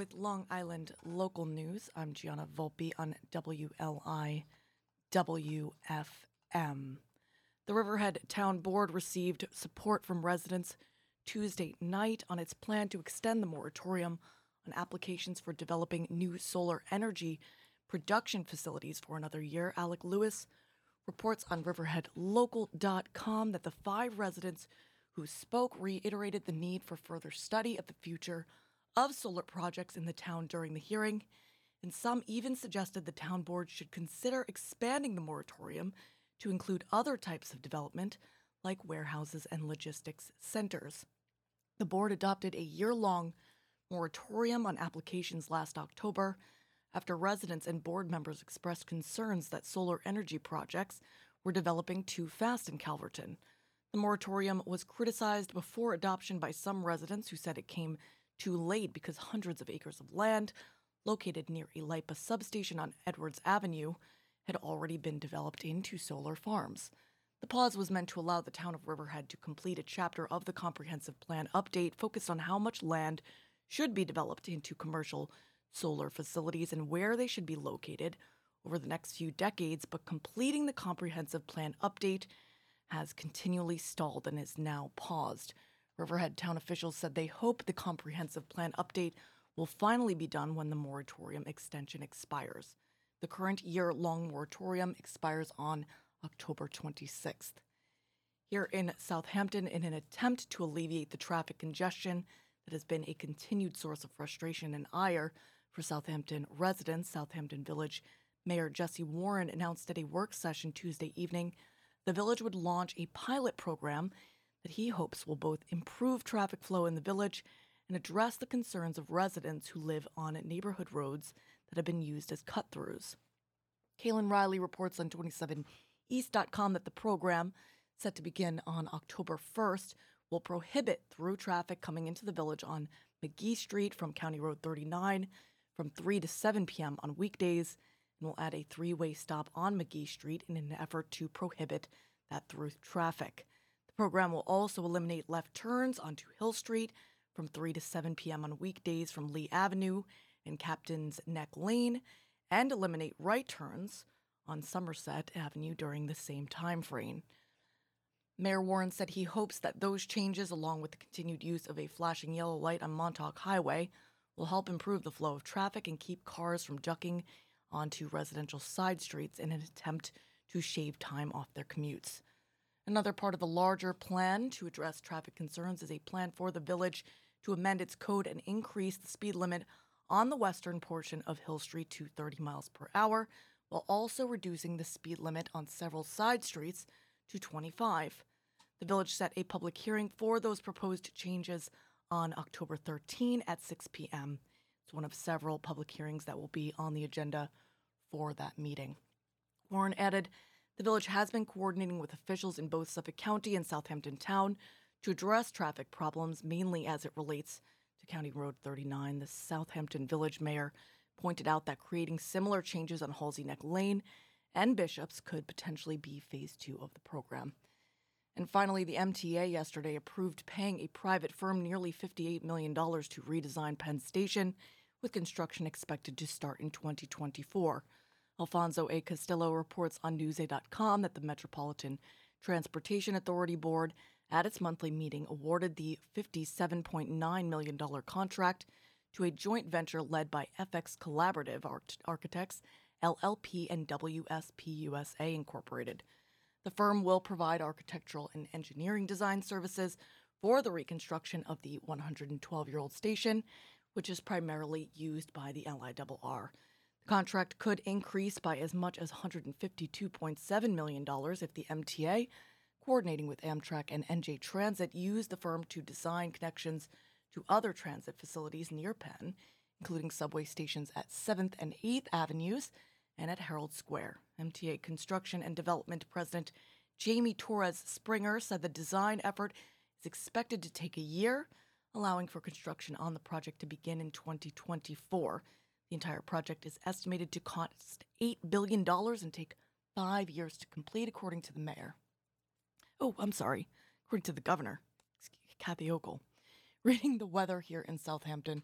With Long Island local news, I'm Gianna Volpe on WLI WFM. The Riverhead Town Board received support from residents Tuesday night on its plan to extend the moratorium on applications for developing new solar energy production facilities for another year. Alec Lewis reports on riverheadlocal.com that the five residents who spoke reiterated the need for further study of the future of solar projects in the town during the hearing, and some even suggested the town board should consider expanding the moratorium to include other types of development like warehouses and logistics centers. The board adopted a year long moratorium on applications last October after residents and board members expressed concerns that solar energy projects were developing too fast in Calverton. The moratorium was criticized before adoption by some residents who said it came too late because hundreds of acres of land located near a LIPA substation on Edwards Avenue had already been developed into solar farms. The pause was meant to allow the town of Riverhead to complete a chapter of the comprehensive plan update focused on how much land should be developed into commercial solar facilities and where they should be located over the next few decades, but completing the comprehensive plan update has continually stalled and is now paused. Riverhead town officials said they hope the comprehensive plan update will finally be done when the moratorium extension expires. The current year long moratorium expires on October 26th. Here in Southampton, in an attempt to alleviate the traffic congestion that has been a continued source of frustration and ire for Southampton residents, Southampton Village Mayor Jesse Warren announced at a work session Tuesday evening the village would launch a pilot program that he hopes will both improve traffic flow in the village and address the concerns of residents who live on neighborhood roads that have been used as cut throughs. Kaylin Riley reports on 27east.com that the program, set to begin on October 1st, will prohibit through traffic coming into the village on Magee Street from County Road 39 from 3 to 7 p.m. on weekdays and will add a three way stop on Magee Street in an effort to prohibit that through traffic. The program will also eliminate left turns onto Hill Street from 3 to 7 p.m. on weekdays from Lee Avenue and Captain's Neck Lane and eliminate right turns on Somerset Avenue during the same time frame. Mayor Warren said he hopes that those changes, along with the continued use of a flashing yellow light on Montauk Highway, will help improve the flow of traffic and keep cars from ducking onto residential side streets in an attempt to shave time off their commutes. Another part of the larger plan to address traffic concerns is a plan for the village to amend its code and increase the speed limit on the western portion of Hill Street to 30 miles per hour, while also reducing the speed limit on several side streets to 25. The village set a public hearing for those proposed changes on October 13 at 6 p.m. It's one of several public hearings that will be on the agenda for that meeting. Warren added the village has been coordinating with officials in both Suffolk County and Southampton Town to address traffic problems, mainly as it relates to County Road 39. The Southampton Village Mayor pointed out that creating similar changes on Halsey Neck Lane and Bishops could potentially be phase two of the program. And finally, the MTA yesterday approved paying a private firm nearly $58 million to redesign Penn Station, with construction expected to start in 2024. Alfonso A. Castillo reports on Newsday.com that the Metropolitan Transportation Authority Board, at its monthly meeting, awarded the $57.9 million contract to a joint venture led by FX Collaborative Architects, LLP, and WSP USA Incorporated. The firm will provide architectural and engineering design services for the reconstruction of the 112 year old station, which is primarily used by the LIRR. Contract could increase by as much as $152.7 million if the MTA, coordinating with Amtrak and NJ Transit, use the firm to design connections to other transit facilities near Penn, including subway stations at 7th and 8th Avenues and at Herald Square. MTA Construction and Development President Jamie Torres Springer said the design effort is expected to take a year, allowing for construction on the project to begin in 2024. The entire project is estimated to cost $8 billion and take five years to complete, according to the mayor. Oh, I'm sorry, according to the governor, Kathy Hochul. Reading the weather here in Southampton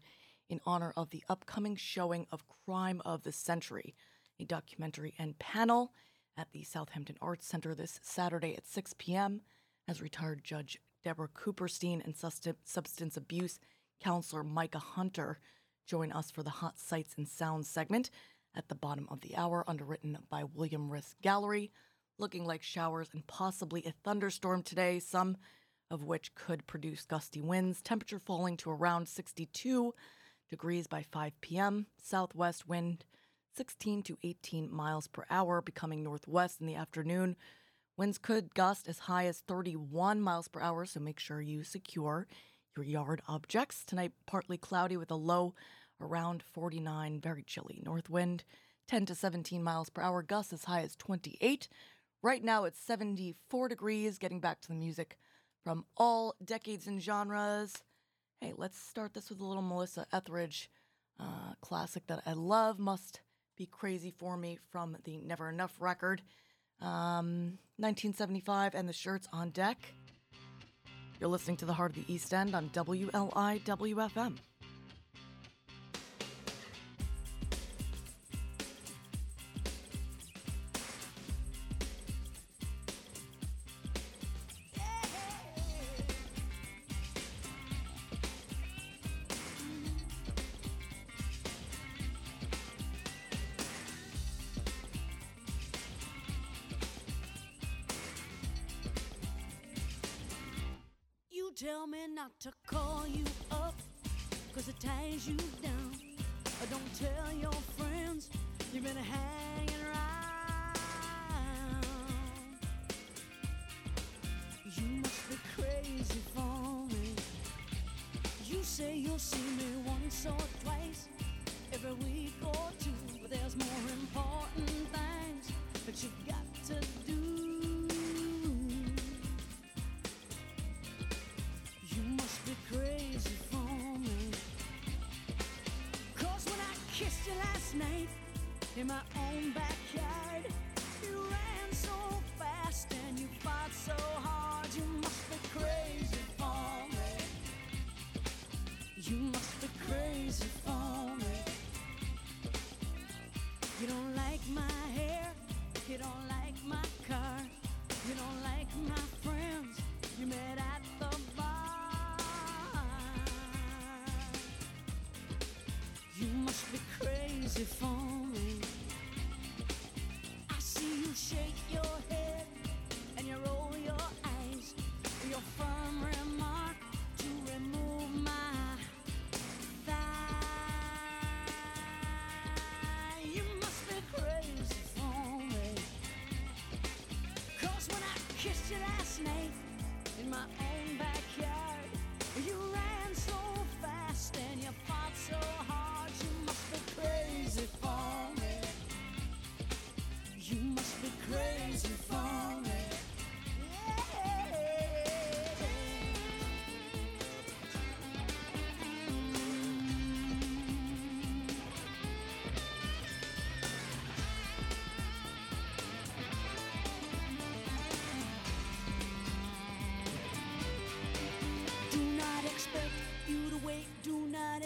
in honor of the upcoming showing of Crime of the Century, a documentary and panel at the Southampton Arts Center this Saturday at 6 p.m. as retired Judge Deborah Cooperstein and substance abuse counselor Micah Hunter join us for the Hot Sights and Sounds segment at the bottom of the hour, underwritten by William Ris Gallery. Looking like showers and possibly a thunderstorm today, some of which could produce gusty winds. Temperature falling to around 62 degrees by 5 p.m. Southwest wind 16 to 18 miles per hour, becoming northwest in the afternoon. Winds could gust as high as 31 miles per hour, so make sure you secure yard objects. Tonight, partly cloudy with a low around 49, very chilly. North wind 10 to 17 miles per hour, gusts as high as 28. Right now, it's 74 degrees. Getting back to the music from all decades and genres. Hey, let's start this with a little Melissa Etheridge uh, classic that I love, Must Be Crazy for Me from the Never Enough record. Um, 1975 and the shirts on deck. You're listening to the Heart of the East End on WLIWFM. tell me not to call you up, cause it ties you down. Or don't tell your friends you've been hanging around. You must be crazy for me. You say you'll see me once or twice every week or two, but there's more important things that you've got to do. in my own back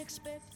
expect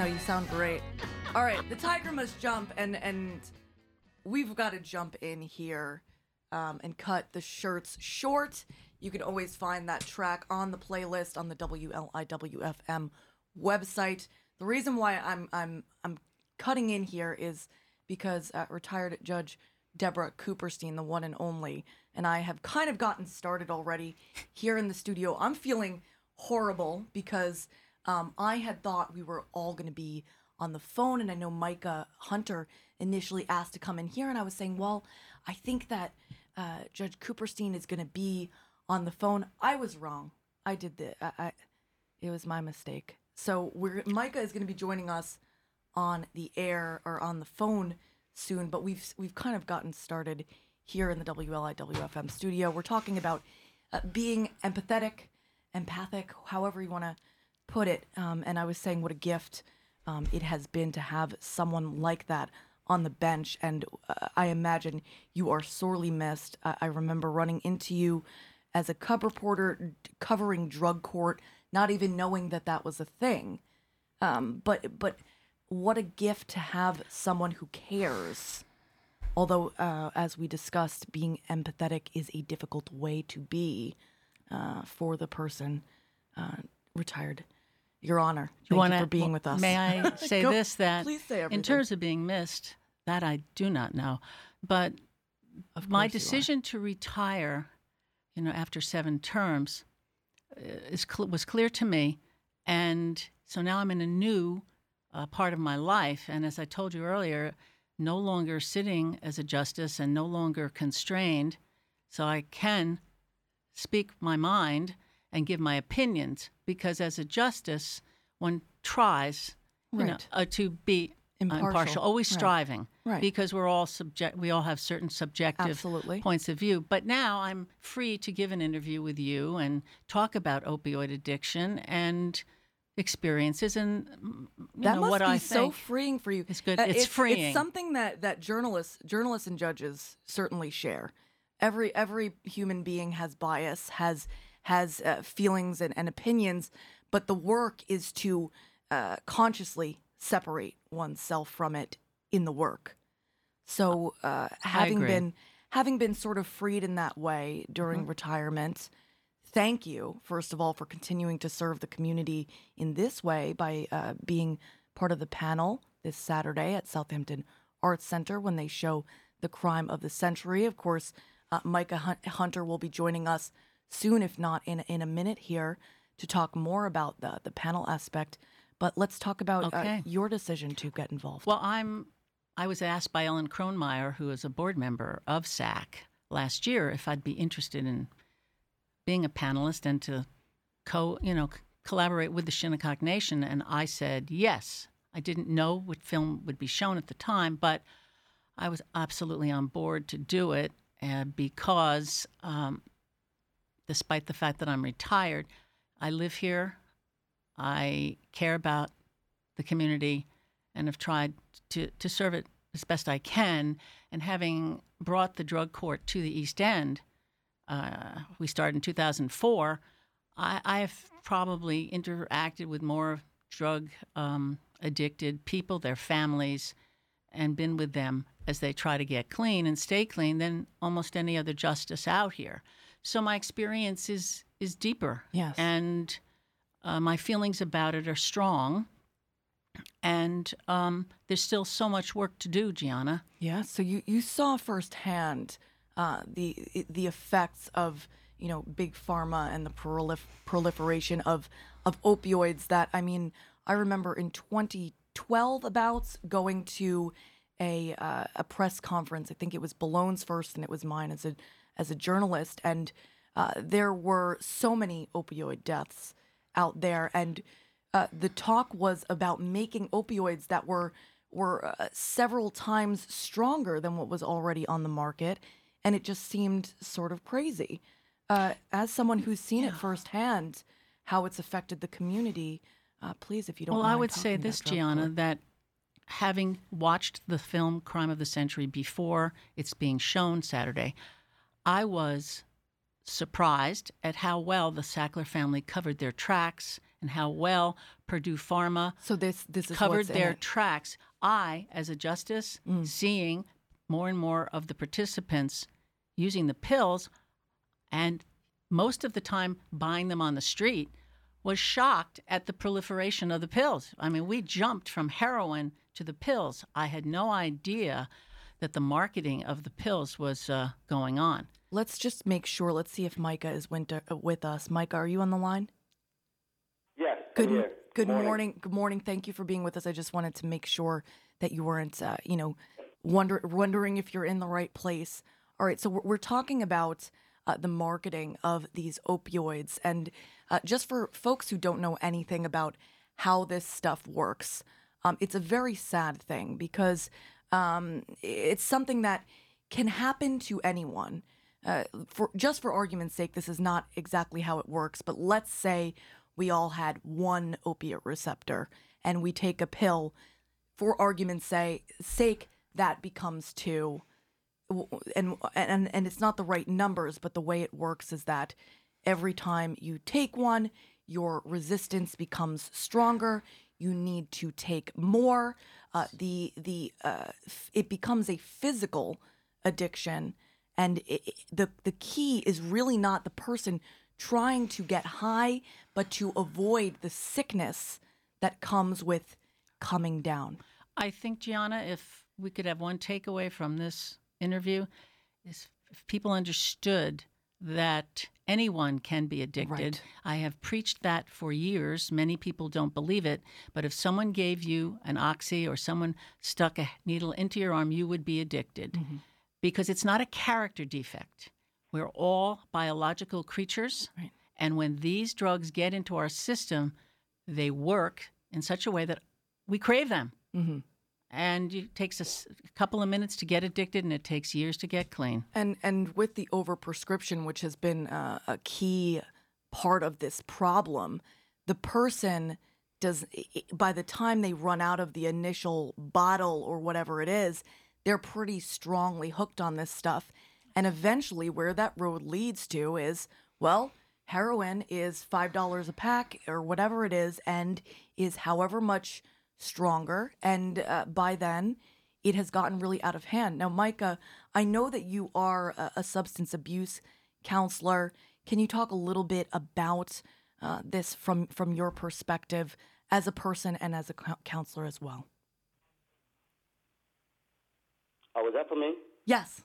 No, you sound great. All right, the tiger must jump, and and we've got to jump in here um, and cut the shirts short. You can always find that track on the playlist on the WLIWFM website. The reason why I'm I'm I'm cutting in here is because uh, retired Judge Deborah Kooperstein, the one and only, and I have kind of gotten started already here in the studio. I'm feeling horrible because um, I had thought we were all going to be on the phone, and I know Micah Hunter initially asked to come in here, and I was saying, well, I think that uh, Judge Kooperstein is going to be on the phone. I was wrong. I did the. I, I, it was my mistake. So we're Micah is going to be joining us on the air or on the phone soon, but we've we've kind of gotten started here in the WLIWFM studio. We're talking about uh, being empathetic, empathic, however you want to put it. Um, and I was saying what a gift um, it has been to have someone like that on the bench. And uh, I imagine you are sorely missed. Uh, I remember running into you as a cub reporter covering drug court, not even knowing that that was a thing. Um, but but what a gift to have someone who cares. Although, uh, as we discussed, being empathetic is a difficult way to be uh, for the person uh, retired. Your Honor, thank you, wanna- for being with us. May I say Go- this? That in terms of being missed, that I do not know, but my you decision to retire, you know, after seven terms, uh, is was clear to me, and so now I'm in a new uh, part of my life, and as I told you earlier, no longer sitting as a justice and no longer constrained, so I can speak my mind and give my opinions because as a justice, one tries, you know, uh, to be Impartial. impartial, always Right. striving, Right. because we're all subject. We all have certain subjective Absolutely. points of view. But now I'm free to give an interview with you and talk about opioid addiction and experiences and you that know must what be I so freeing for you. It's good. Uh, It's It's freeing. something that that journalists, journalists and judges certainly share. Every every human being has bias, has has uh, feelings and, and opinions, but the work is to uh, consciously separate oneself from it in the work. So, uh, having been having been sort of freed in that way during Mm-hmm. retirement, thank you first of all for continuing to serve the community in this way by uh, being part of the panel this Saturday at Southampton Arts Center when they show the crime of the century. Of course, uh, Micah Hunter will be joining us soon, if not in in a minute here, to talk more about the the panel aspect. But let's talk about uh, your decision to get involved. Well, I'm. I was asked by Ellen Kronmeyer, who is a board member of SAC, last year if I'd be interested in being a panelist and to co, you know, c- collaborate with the Shinnecock Nation, and I said yes. I didn't know what film would be shown at the time, but I was absolutely on board to do it uh, because, um, despite the fact that I'm retired, I live here. I care about the community and have tried to, to serve it as best I can. And having brought the drug court to the East End, uh, we started in 2004. I, I have probably interacted with more drug um, addicted people, their families, and been with them as they try to get clean and stay clean than almost any other justice out here. So my experience is is deeper. Yes. And uh, my feelings about it are strong. And um, there's still so much work to do, Gianna. Yeah, so you, you saw firsthand uh, the the effects of you know big pharma and the prolif- proliferation of of opioids. That I mean, I remember in 2012 about going to a uh, a press conference. I think it was Bellone's first, and it was mine as a as a journalist. And uh, there were so many opioid deaths out there, and uh, the talk was about making opioids that were were uh, several times stronger than what was already on the market, and it just seemed sort of crazy. Uh, as someone who's seen it firsthand, how it's affected the community, uh, please, if you don't. Well, I would say this, Gianna, court. that having watched the film Crime of the Century before it's being shown Saturday, I was surprised at how well the Sackler family covered their tracks and how well Purdue Pharma So this this is covered their tracks. I, as a justice, mm. seeing more and more of the participants using the pills and most of the time buying them on the street, was shocked at the proliferation of the pills. I mean, we jumped from heroin to the pills. I had no idea that the marketing of the pills was uh, going on. Let's just make sure. Let's see if Micah is winter, uh, with us. Micah, are you on the line? Yes. Good, I'm here. good morning. Good morning. Thank you for being with us. I just wanted to make sure that you weren't, uh, you know, wonder, wondering if you're in the right place. All right. So we're, we're talking about uh, the marketing of these opioids, and uh, just for folks who don't know anything about how this stuff works, um, it's a very sad thing because um, it's something that can happen to anyone. Uh, for just for argument's sake, this is not exactly how it works, but let's say we all had one opiate receptor and we take a pill. For argument's say, sake, that becomes two, and and and it's not the right numbers, but the way it works is that every time you take one, your resistance becomes stronger. You need to take more. Uh, the the uh, f- it becomes a physical addiction, and it, it- the the key is really not the person trying to get high, but to avoid the sickness that comes with coming down. I think, Gianna, if we could have one takeaway from this interview, is if people understood that anyone can be addicted. Right. I have preached that for years. Many people don't believe it, but if someone gave you an oxy or someone stuck a needle into your arm, you would be addicted because it's not a character defect. We're all biological creatures. Right. And when these drugs get into our system, they work in such a way that we crave them. Mm-hmm. And it takes a couple of minutes to get addicted, and it takes years to get clean. And and with the overprescription, which has been uh, a key part of this problem, the person does by the time they run out of the initial bottle or whatever it is, they're pretty strongly hooked on this stuff. And eventually, where that road leads to is well, heroin is five dollars a pack or whatever it is, and is however much stronger. And uh, by then, it has gotten really out of hand. Now, Micah, I know that you are a, a substance abuse counselor. Can you talk a little bit about uh, this from from your perspective as a person and as a counselor as well? Oh, was that for me? Yes.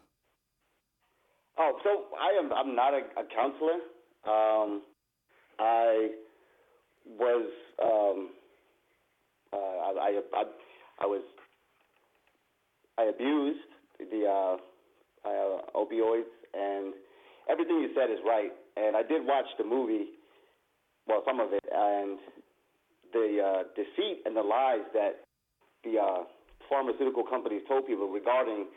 Oh, so I am. I'm not a, a counselor. Um, I was. Um, uh, I, I, I, I was. I abused the uh, uh, opioids, and everything you said is right. And I did watch the movie, well, some of it, and the uh, deceit and the lies that the uh, pharmaceutical companies told people regarding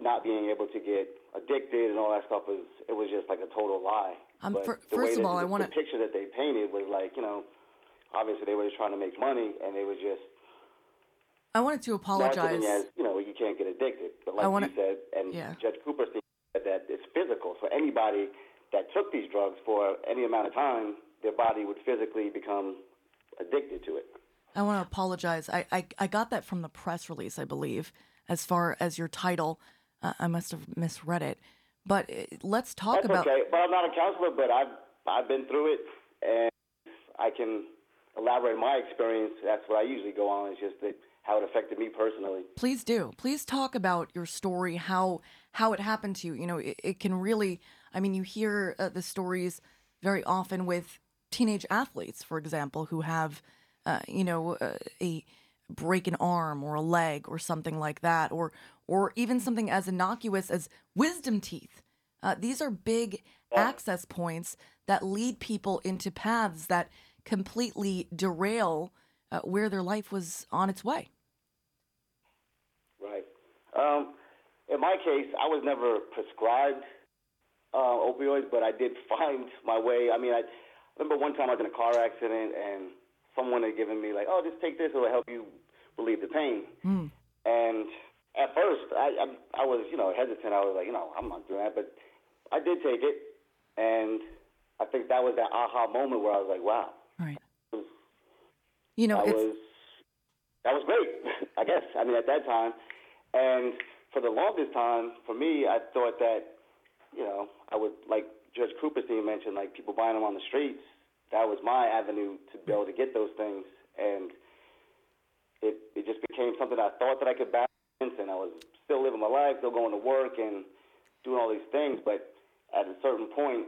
not being able to get addicted and all that stuff was it was just like a total lie. Um, the first of all, I wanna- picture that they painted was like you know, obviously they were just trying to make money and they were just I wanted to apologize. as you know you can't get addicted. But like wanna- you said, and yeah. Judge Cooper said that it's physical. So anybody that took these drugs for any amount of time, their body would physically become addicted to it. I want to apologize. I, I I got that from the press release, I believe, as far as your title. Uh, I must have misread it. But uh, let's talk That's about. okay. But I'm not a counselor, but I've I've been through it, and I can elaborate my experience. That's what I usually go on. It's just that how it affected me personally. Please do. Please talk about your story, how how it happened to you. You know, it, it can really. I mean, you hear uh, the stories very often with teenage athletes, for example, who have, uh, you know, uh, a break an arm or a leg or something like that, or or even something as innocuous as wisdom teeth. Uh, these are big access points that lead people into paths that completely derail uh, where their life was on its way. Right. Um, in my case, I was never prescribed uh, opioids, but I did find my way. I mean, I remember one time I was in a car accident, and someone had given me like, "Oh, just take this; it'll help you relieve the pain." And at first, I, I I was you know hesitant. I was like, you know, I'm not doing that, but I did take it, and I think that was that aha moment where I was like, wow, Right. it was You know, that was that was great. I guess. I mean, at that time, and for the longest time, for me, I thought that you know I would like Judge Kooperstein mentioned, like people buying them on the streets. That was my avenue to be able to get those things, and it it just became something I thought that I could balance, and I was still living my life, still going to work, and doing all these things. But at a certain point,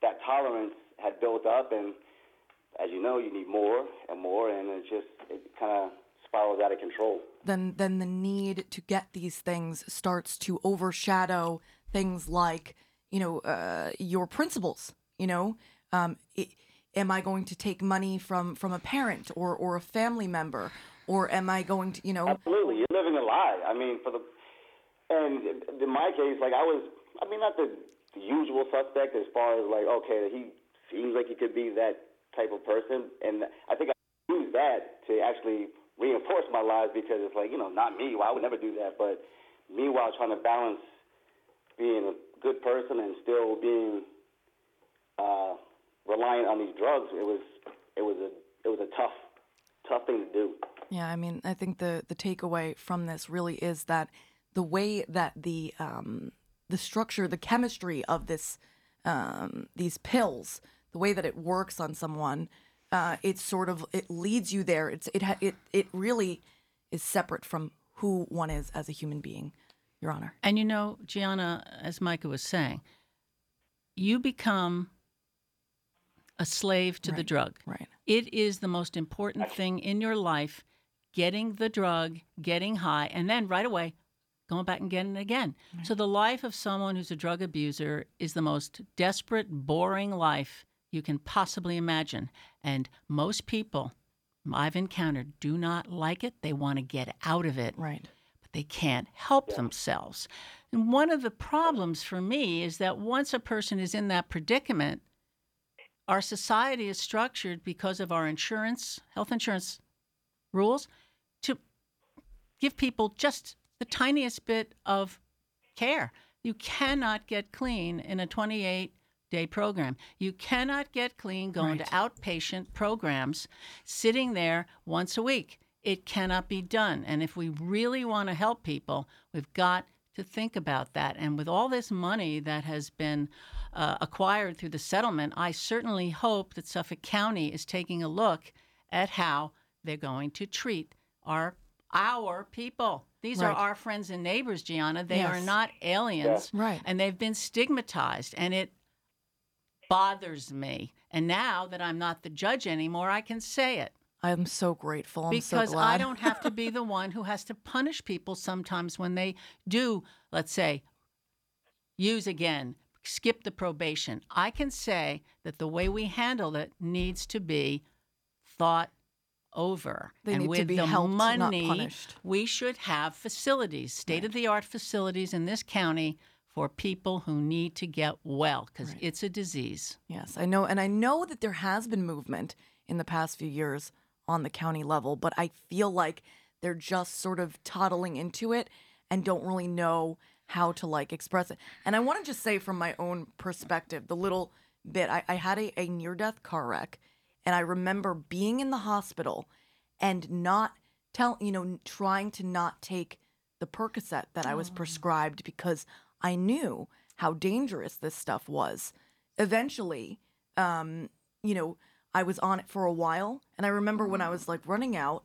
that tolerance had built up, and as you know, you need more and more, and it just it kind of spirals out of control. then then the need to get these things starts to overshadow things like you know uh, your principles you know um, i am i going to take money from from a parent or or a family member or am i going to you know Absolutely, you're living a lie. I mean, for the and in my case, like I was, I mean, not the, the usual suspect as far as like, okay, he seems like he could be that type of person, and I think I used that to actually reinforce my lies because it's like, you know, not me. Well, I would never do that, but meanwhile, trying to balance being a good person and still being uh, reliant on these drugs, it was, it was a, it was a tough, tough thing to do. Yeah, I mean, I think the the takeaway from this really is that the way that the um, the structure, the chemistry of this um, these pills, the way that it works on someone, uh, it sort of it leads you there. It's it ha- it it really is separate from who one is as a human being, Your Honor. And you know, Gianna, as Micah was saying, you become a slave to the drug. right. It is the most important thing in your life getting the drug, getting high, and then right away going back and getting it again. So the life of someone who's a drug abuser is the most desperate, boring life you can possibly imagine. And most people I've encountered do not like it. They want to get out of it Right. but they can't help themselves. And one of the problems for me is that once a person is in that predicament, our society is structured because of our insurance, health insurance rules, to give people just the tiniest bit of care. You cannot get clean in a 28 day program. You cannot get clean going to outpatient programs, sitting there once a week. It cannot be done. And if we really want to help people, we've got to think about that. And with all this money that has been uh, acquired through the settlement, I certainly hope that Suffolk County is taking a look at how they're going to treat our our people. These are our friends and neighbors, Gianna. They are not aliens. Right. And they've been stigmatized. And it bothers me. And now that I'm not the judge anymore, I can say it I'm so grateful. I'm so because glad. I don't have to be the one who has to punish people sometimes when they do, let's say, use again, skip the probation. I can say that the way we handle it needs to be thought over. They and need to with be the helped, not money, punished. we should have facilities, state of the art facilities in this county for people who need to get well because it's a disease. Yes, I know. And I know that there has been movement in the past few years on the county level, but I feel like they're just sort of toddling into it and don't really know how to like express it. And I want to just say from my own perspective, the little bit I, I had a, a near death car wreck and I remember being in the hospital and not tell you know, trying to not take the Percocet that I was oh. prescribed because I knew how dangerous this stuff was. Eventually, um, you know, I was on it for a while, and I remember when I was like running out,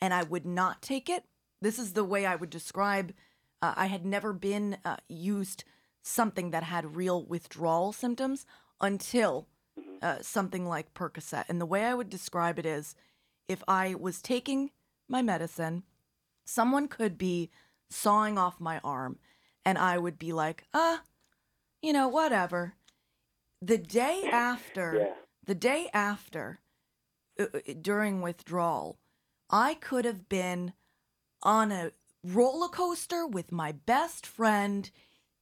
and I would not take it. This is the way I would describe. Uh, I had never been uh, used something that had real withdrawal symptoms until uh, something like Percocet. And the way I would describe it is, if I was taking my medicine, someone could be sawing off my arm, and I would be like, ah, you know, whatever. The day after, Yeah. the day after, uh, uh, during withdrawal, I could have been on a roller coaster with my best friend,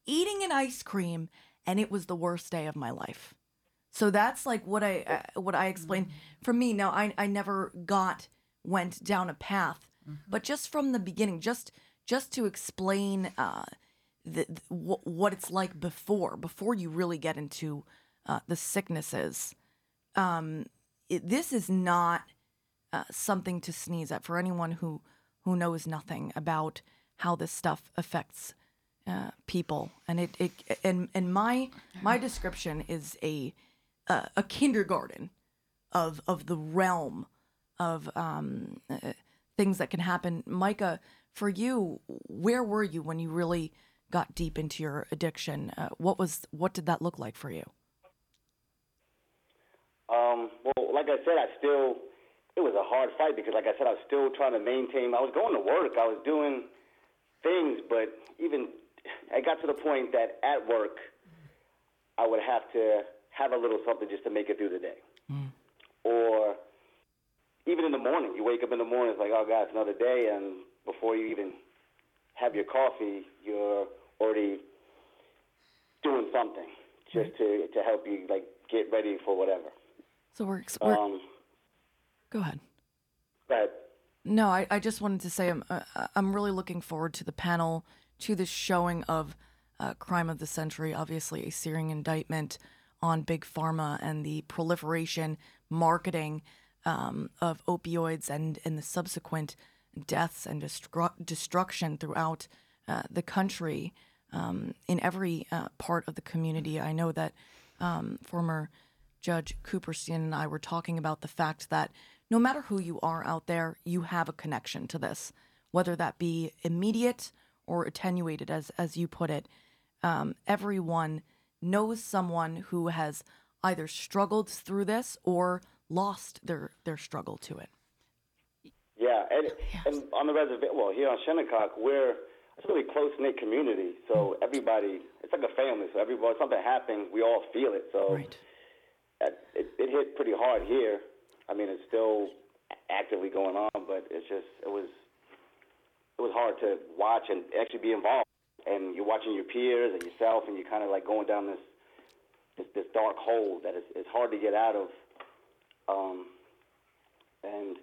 eating an ice cream, and it was the worst day of my life. So that's like what I uh, what I explained for me. Now I I never got went down a path, but just from the beginning, just just to explain uh, the, what it's like before before you really get into uh, the sicknesses. Um, it, this is not uh, something to sneeze at for anyone who who knows nothing about how this stuff affects uh, people. And it, it and and my my description is a uh, a kindergarten of of the realm of um, uh, things that can happen. Micah, for you, where were you when you really got deep into your addiction? Uh, what was what did that look like for you? Um, well, like I said, I still, it was a hard fight because, like I said, I was still trying to maintain. I was going to work, I was doing things, but even I got to the point that at work, I would have to have a little something just to make it through the day. Or even in the morning, you wake up in the morning, it's like, oh God, it's another day, and before you even have your coffee, you're already doing something just to to help you like get ready for whatever. So we're, we're Um, go ahead. but No, I, I just wanted to say I'm uh, I'm really looking forward to the panel, to the showing of uh, Crime of the Century, obviously a searing indictment on big pharma and the proliferation, marketing um, of opioids and and the subsequent deaths and destru- destruction throughout uh, the country um, in every uh, part of the community. I know that um, former Judge Kooperstein and I were talking about the fact that no matter who you are out there, you have a connection to this, whether that be immediate or attenuated, as as you put it. Um, everyone knows someone who has either struggled through this or lost their their struggle to it. And and on the reservation, well, here on Shinnecock, we're it's a really close knit community. So everybody, it's like a family. So everybody, something happens, we all feel it. So Right. it, it hit pretty hard here. I mean, it's still actively going on, but it's just it was it was hard to watch and actually be involved. And you're watching your peers and yourself, and you're kind of like going down this this, this dark hole that is it's hard to get out of. Um, and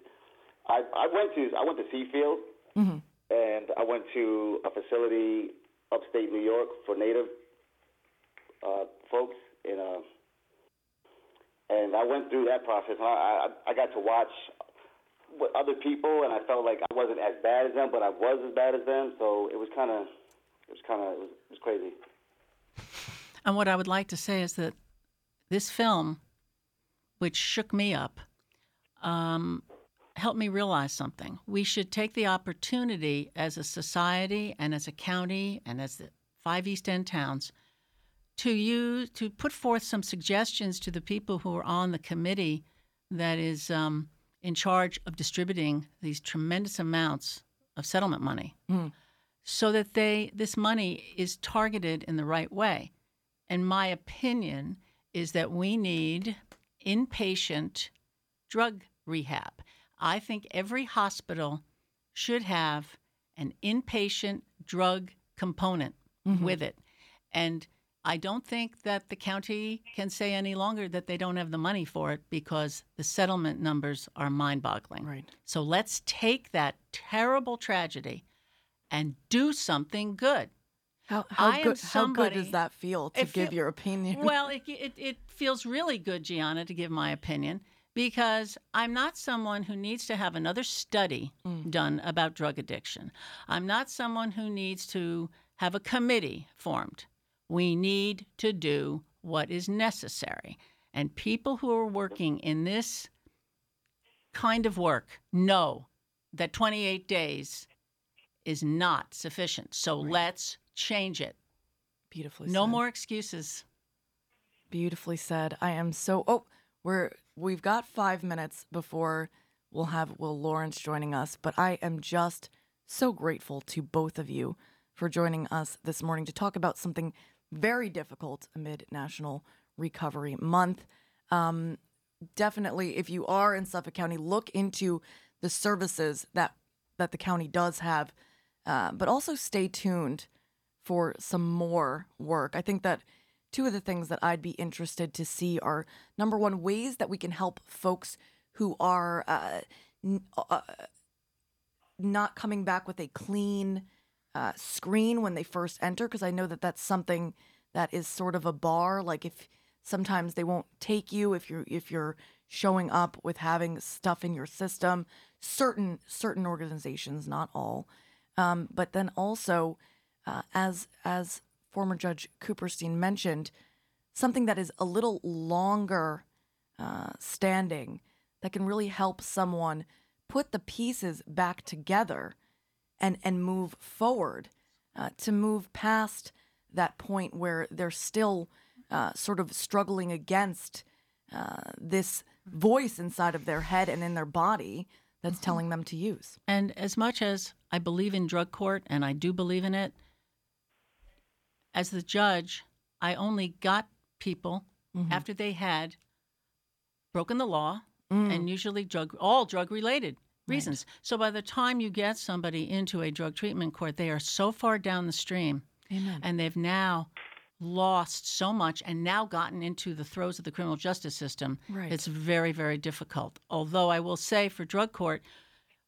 I I went to I went to Seafield, and I went to a facility upstate New York for Native uh, folks in uh, and I went through that process. And I, I I got to watch what other people, and I felt like I wasn't as bad as them, but I was as bad as them. So it was kind of it was kind of it it was crazy. And what I would like to say is that this film, which shook me up, um, helped me realize something. We should take the opportunity as a society and as a county and as the five East End towns to use to put forth some suggestions to the people who are on the committee that is um, in charge of distributing these tremendous amounts of settlement money so that they this money is targeted in the right way. And my opinion is that we need inpatient drug rehab. I think every hospital should have an inpatient drug component mm-hmm. with it. And I don't think that the county can say any longer that they don't have the money for it because the settlement numbers are mind boggling. Right. So let's take that terrible tragedy and do something good. How how good how good does that feel to give feel- your opinion? Well, it, it, it feels really good, Gianna, to give my opinion because I'm not someone who needs to have another study mm. done about drug addiction. I'm not someone who needs to have a committee formed. We need to do what is necessary. And people who are working in this kind of work know that 28 days is not sufficient. So let's change it. Beautifully said. No said. more excuses. Beautifully said. I am so. Oh, we're we've got five minutes before we'll have Will Lawrence joining us, but I am just so grateful to both of you for joining us this morning to talk about something very difficult amid National Recovery Month. Um, definitely, if you are in Suffolk County, look into the services that that the county does have, uh, but also stay tuned for some more work. I think that two of the things that I'd be interested to see are number one, ways that we can help folks who are uh, n- uh, not coming back with a clean uh, screen when they first enter, because I know that that's something that is sort of a bar. Like if sometimes they won't take you if you're if you're showing up with having stuff in your system. Certain certain organizations, not all, um, but then also, uh, as as former Judge Kooperstein mentioned, something that is a little longer uh, standing that can really help someone put the pieces back together and and move forward uh, to move past that point where they're still uh, sort of struggling against uh, this voice inside of their head and in their body that's telling them to use. And as much as I believe in drug court, and I do believe in it, as the judge, I only got people after they had broken the law and usually drug all drug related reasons. So by the time you get somebody into a drug treatment court, they are so far down the stream Amen. and they've now lost so much and now gotten into the throes of the criminal justice system. Right. It's very, very difficult. Although I will say for drug court,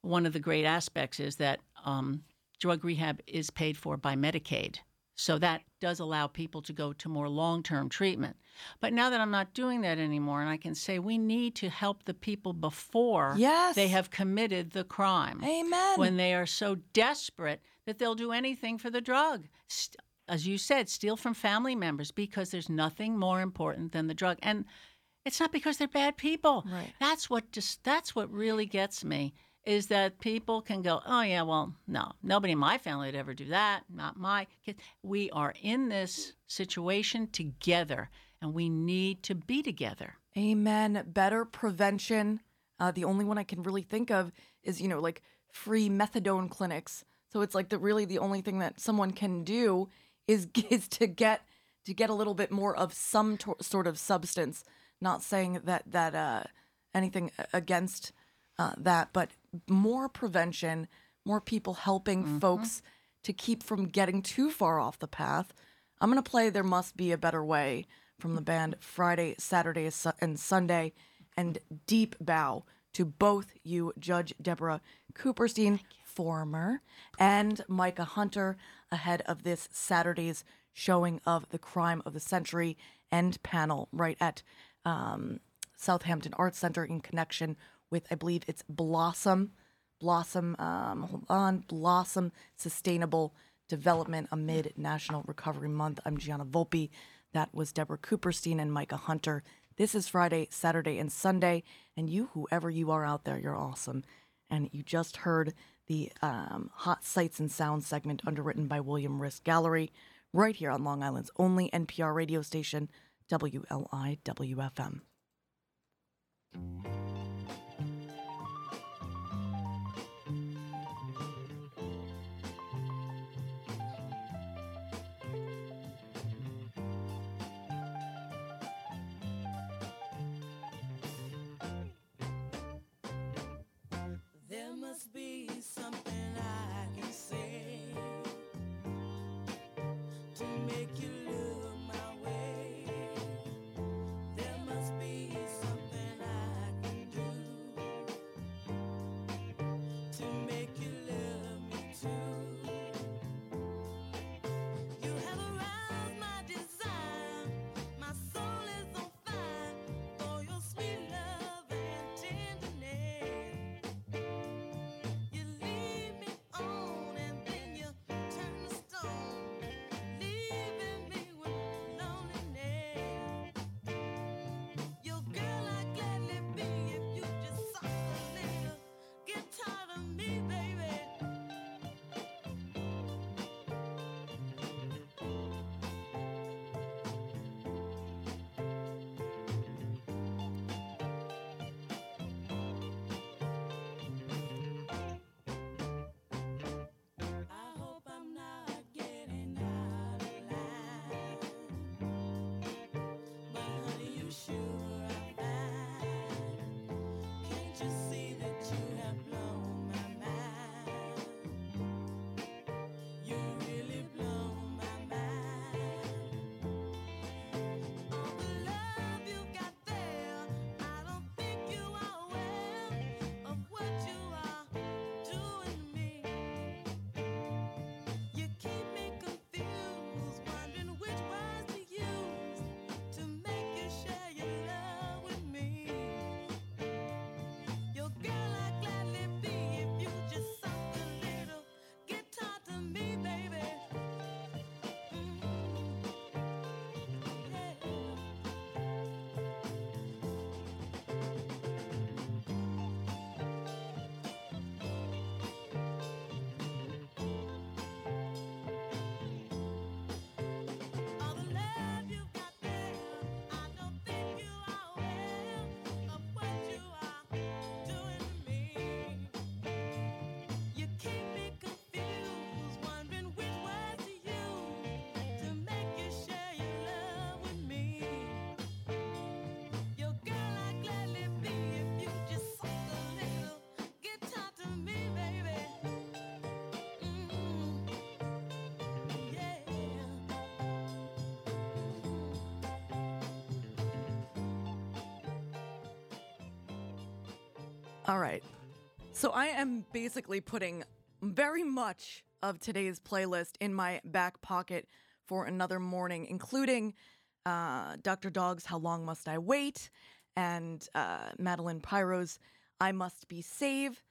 one of the great aspects is that um, drug rehab is paid for by Medicaid. So that does allow people to go to more long term treatment. But now that I'm not doing that anymore, and I can say we need to help the people before Yes. they have committed the crime Amen. when they are so desperate that they'll do anything for the drug. St- as you said, steal from family members because there's nothing more important than the drug. And it's not because they're bad people. Right. That's what just that's what really gets me is that people can go, "Oh yeah, well, no. Nobody in my family would ever do that. Not my kids." We are in this situation together and we need to be together. Amen. Better prevention. Uh, the only one I can really think of is, you know, like free methadone clinics. So it's like the really the only thing that someone can do is is to get to get a little bit more of some to- sort of substance. Not saying that that uh, anything against uh, that, but more prevention, more people helping folks to keep from getting too far off the path. I'm gonna play "There Must Be a Better Way" from the band Friday, Saturday, and Sunday, and deep bow to both you, Judge Deborah Kooperstein, former, and Micah Hunter, ahead of this Saturday's showing of the Crime of the Century end panel right at um, Southampton Arts Center in connection with, I believe it's Blossom, Blossom, um, hold on, Blossom Sustainable Development amid National Recovery Month. I'm Gianna Volpe. That was Deborah Kooperstein and Micah Hunter. This is Friday, Saturday, and Sunday. And you, whoever you are out there, you're awesome. And you just heard the um, Hot Sights and Sounds segment underwritten by William Ris Gallery right here on Long Island's only NPR radio station, WLIWFM. All right. So I am basically putting very much of today's playlist in my back pocket for another morning, including uh, Dr. Dog's How Long Must I Wait and uh, Madeleine Peyroux's I Must Be Save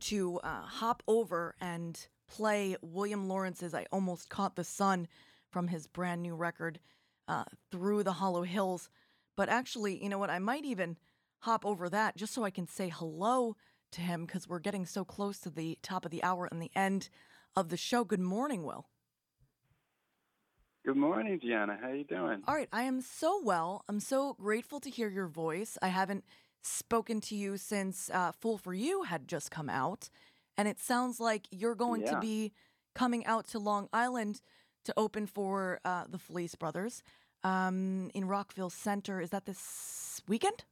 to uh, hop over and play William Lawrence's I Almost Caught the Sun from his brand new record, uh, Through the Hollow Hills. But actually, you know what? I might even hop over that just so I can say hello to him because we're getting so close to the top of the hour and the end of the show. Good morning, Will. Good morning, Gianna. How are you doing? All right, I am so well. I'm so grateful to hear your voice. I haven't spoken to you since uh, Fool for You had just come out, and it sounds like you're going to be coming out to Long Island to open for uh, the Felice Brothers um, in Rockville Centre. Is that this weekend?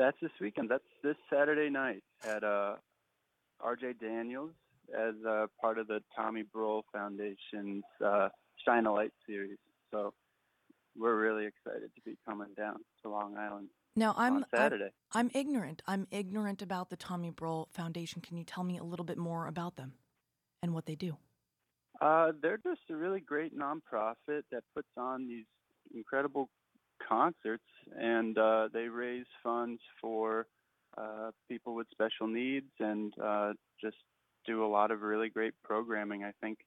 That's this weekend. That's this Saturday night at uh, R.J. Daniels as uh, part of the Tommy Brull Foundation's uh, Shine a Light series. So we're really excited to be coming down to Long Island Now I'm on Saturday. I'm, I'm ignorant. I'm ignorant about the Tommy Brull Foundation. Can you tell me a little bit more about them and what they do? Uh, they're just a really great nonprofit that puts on these incredible concerts, and uh, they raise funds for uh, people with special needs and uh, just do a lot of really great programming. I think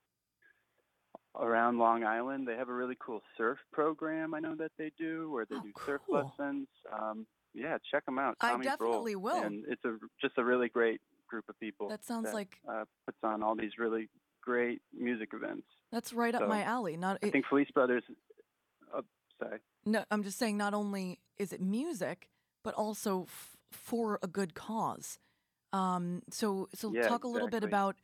around Long Island, they have a really cool surf program. I know that they do where they Oh, do surf lessons. Um, yeah, check them out. I Tommy Brull. definitely will. And it's a just a really great group of people. That sounds like- uh, puts on all these really great music events. That's right up my alley. Not I think Felice Brothers. Oh, sorry. No, I'm just saying. Not only is it music, but also f- for a good cause. Um, so so Yeah, talk a little bit about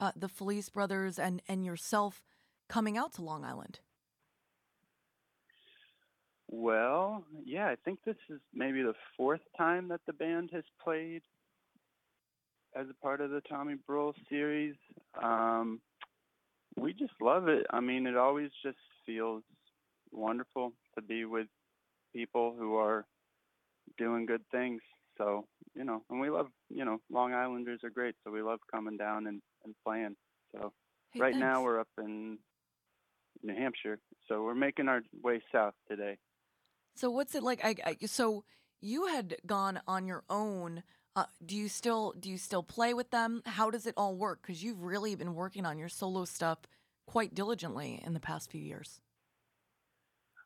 uh, the Felice brothers and and yourself coming out to Long Island. Well, yeah, I think this is maybe the fourth time that the band has played as a part of the Tommy Brull series. Um, we just love it. I mean, it always just feels wonderful to be with people who are doing good things. So, you know, and we love, you know, Long Islanders are great, so we love coming down and, and playing. So, Hey, right now we're up in New Hampshire, so we're making our way south today. So what's it like? I, I so you had gone on your own. Uh, do you still do you still play with them? How does it all work? Because you've really been working on your solo stuff quite diligently in the past few years.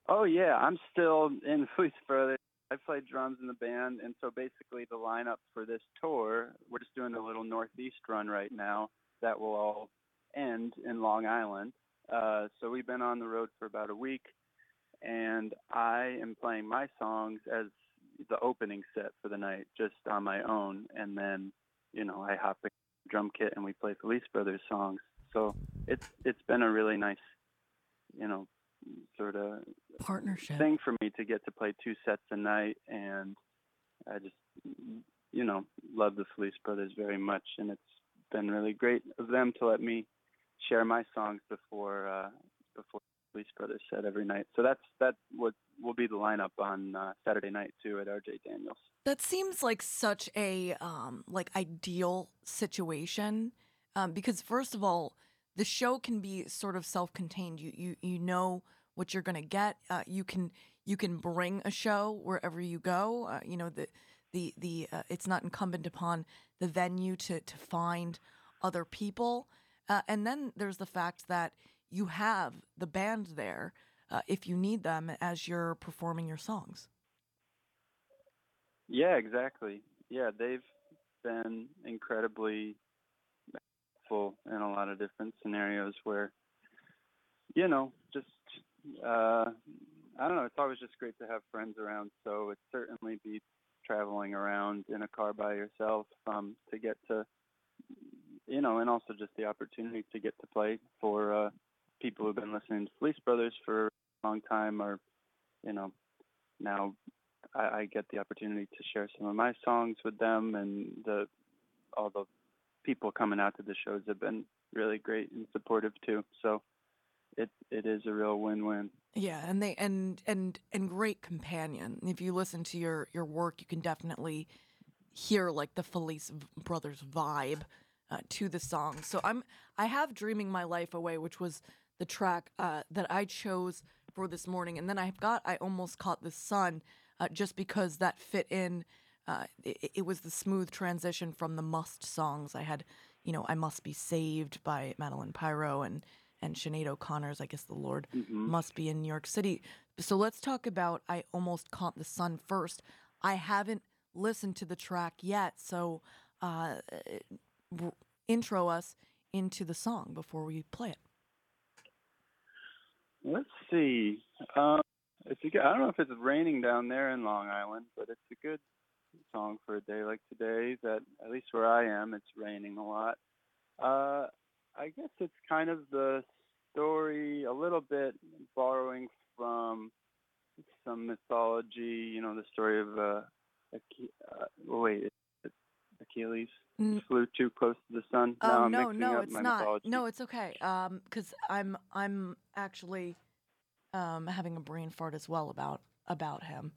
Oh yeah, I'm still in Felice Brothers. I play drums in the band, and so basically the lineup for this tour, we're just doing a little northeast run right now that will all end in Long Island. Uh, so we've been on the road for about a week, and I am playing my songs as the opening set for the night, just on my own, and then you know I hop the drum kit and we play Felice Brothers songs. So it's it's been a really nice, you know, sort of Partnership. thing for me to get to play two sets a night, and I just, you know, love the Felice Brothers very much, and it's been really great of them to let me share my songs before uh, before the Felice Brothers set every night. So that's that what will be the lineup on uh, Saturday night too at RJ Daniels. That seems like such a um, like ideal situation um, because first of all, the show can be sort of self-contained. You you you know what you're gonna get. Uh, you can you can bring a show wherever you go. Uh, you know the the the uh, it's not incumbent upon the venue to to find other people. Uh, and then there's the fact that you have the band there uh, if you need them as you're performing your songs. Yeah, exactly. Yeah, they've been incredibly helpful in a lot of different scenarios where, you know, just uh, I don't know. It's always just great to have friends around. So it certainly beats traveling around in a car by yourself um, to get to, you know, and also just the opportunity to get to play for uh, people who've been listening to Felice Brothers for a long time, or you know, now I, I get the opportunity to share some of my songs with them, and the all the people coming out to the shows have been really great and supportive too. So it it is a real win-win. Yeah, and they and and and great companion. If you listen to your your work, you can definitely hear like the Felice Brothers vibe uh, to the song. So I'm I have "Dreaming My Life Away," which was the track uh, that I chose for this morning, and then I've got "I Almost Caught the Sun," uh, just because that fit in. Uh, it, it was the smooth transition from the must songs. I had, you know, "I Must Be Saved" by Madeleine Peyroux and and Sinead O'Connor's "I Guess the Lord Must Be in New York City." So let's talk about "I Almost Caught the Sun" first. I haven't listened to the track yet, so uh, intro us into the song before we play it. Let's see. Um, it's a good, I don't know if it's raining down there in Long Island, but it's a good song for a day like today. That at least where I am, it's raining a lot. Uh, I guess it's kind of the story, a little bit borrowing from some mythology. You know, the story of uh, Ache- uh oh, wait, Achilles Mm. flew too close to the sun. Oh no, no, it's not. mythology. No, it's okay. Um, because I'm I'm actually um having a brain fart as well about about him.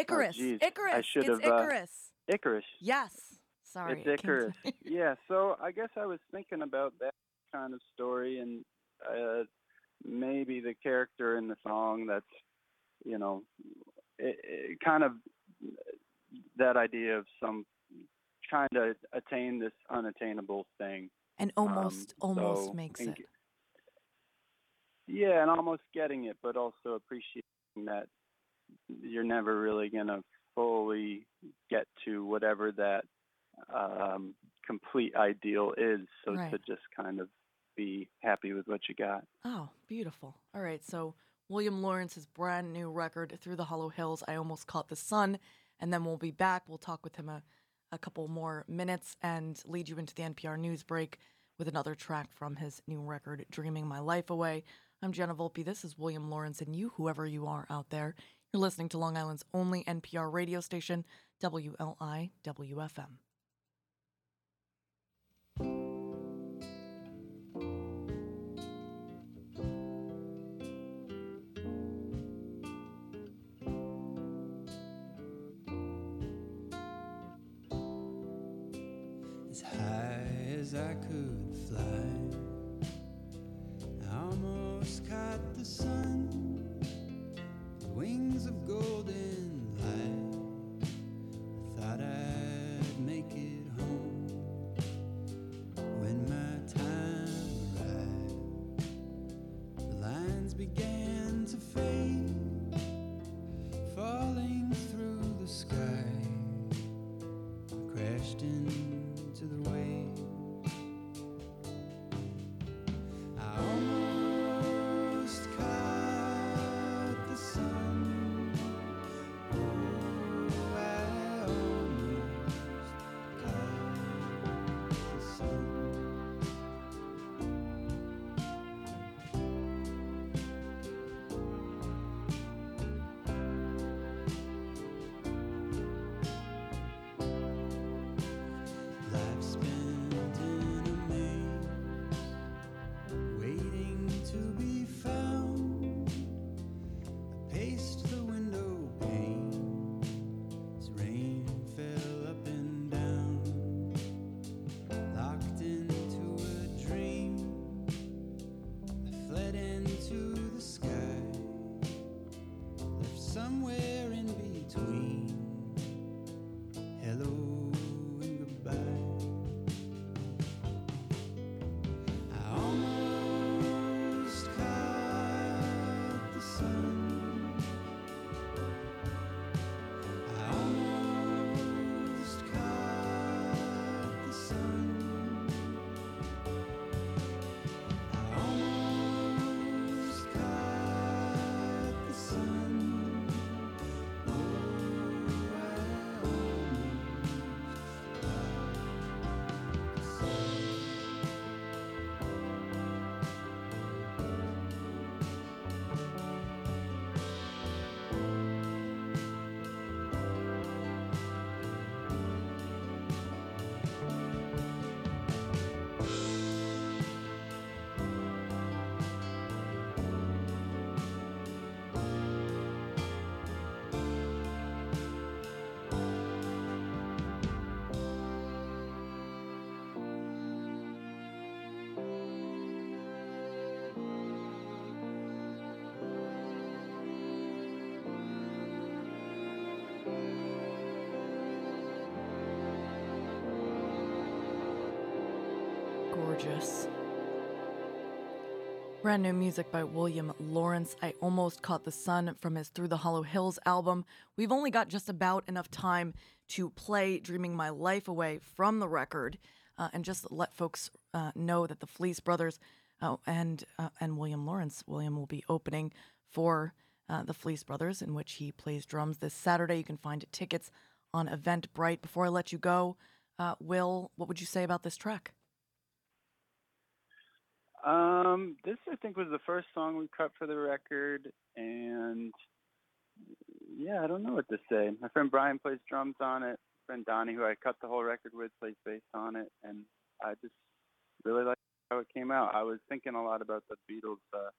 Icarus, Oh, geez. I Icarus, should it's have, uh, Icarus. Icarus. Yes. Sorry. It's Icarus. yeah, so I guess I was thinking about that kind of story and uh, maybe the character in the song that's, you know, it, it kind of that idea of some trying to attain this unattainable thing. and Um, almost almost so- makes and it. Yeah, and almost getting it, but also appreciating that you're never really going to fully get to whatever that um, complete ideal is. So Right. to just kind of be happy with what you got. Oh, beautiful. All right, so William Lawrence's brand new record, Through the Hollow Hills, I Almost Caught the Sun, and then we'll be back. We'll talk with him a, a couple more minutes and lead you into the NPR news break with another track from his new record, Dreaming My Life Away. I'm Gianna Volpe. This is William Lawrence, and you, whoever you are out there, you're listening to Long Island's only NPR radio station, WLI WFM. as high as I could wings Brand new music by William Lawrence. I almost caught the sun from his Through the Hollow Hills album. We've only got just about enough time to play Dreaming My Life Away from the record uh, and just let folks uh, know that the Felice Brothers uh, and uh, and William Lawrence, William will be opening for uh, the Felice Brothers, in which he plays drums this Saturday. You can find tickets on Eventbrite. Before I let you go, uh, Will, what would you say about this track? Um, this I think was the first song we cut for the record, and yeah, I don't know what to say. My friend Brian plays drums on it. My friend Donnie, who I cut the whole record with, plays bass on it, and I just really like how it came out. I was thinking a lot about the Beatles uh,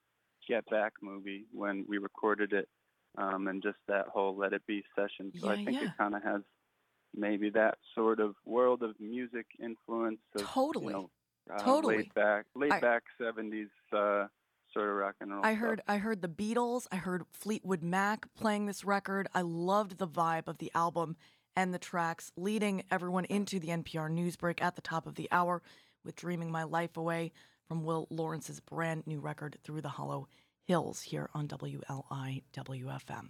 Get Back movie when we recorded it, um, and just that whole Let It Be session. So I think yeah. it kind of has maybe that sort of world of music influence. Of, Totally. You know, Totally. Laid back, laid I- back '70s uh, sort of rock and roll. I stuff. heard I heard the Beatles, I heard Fleetwood Mac playing this record. I loved the vibe of the album and the tracks, leading everyone into the NPR news break at the top of the hour with Dreaming My Life Away from Will Lawrence's brand new record Through the Hollow Hills here on WLI WFM.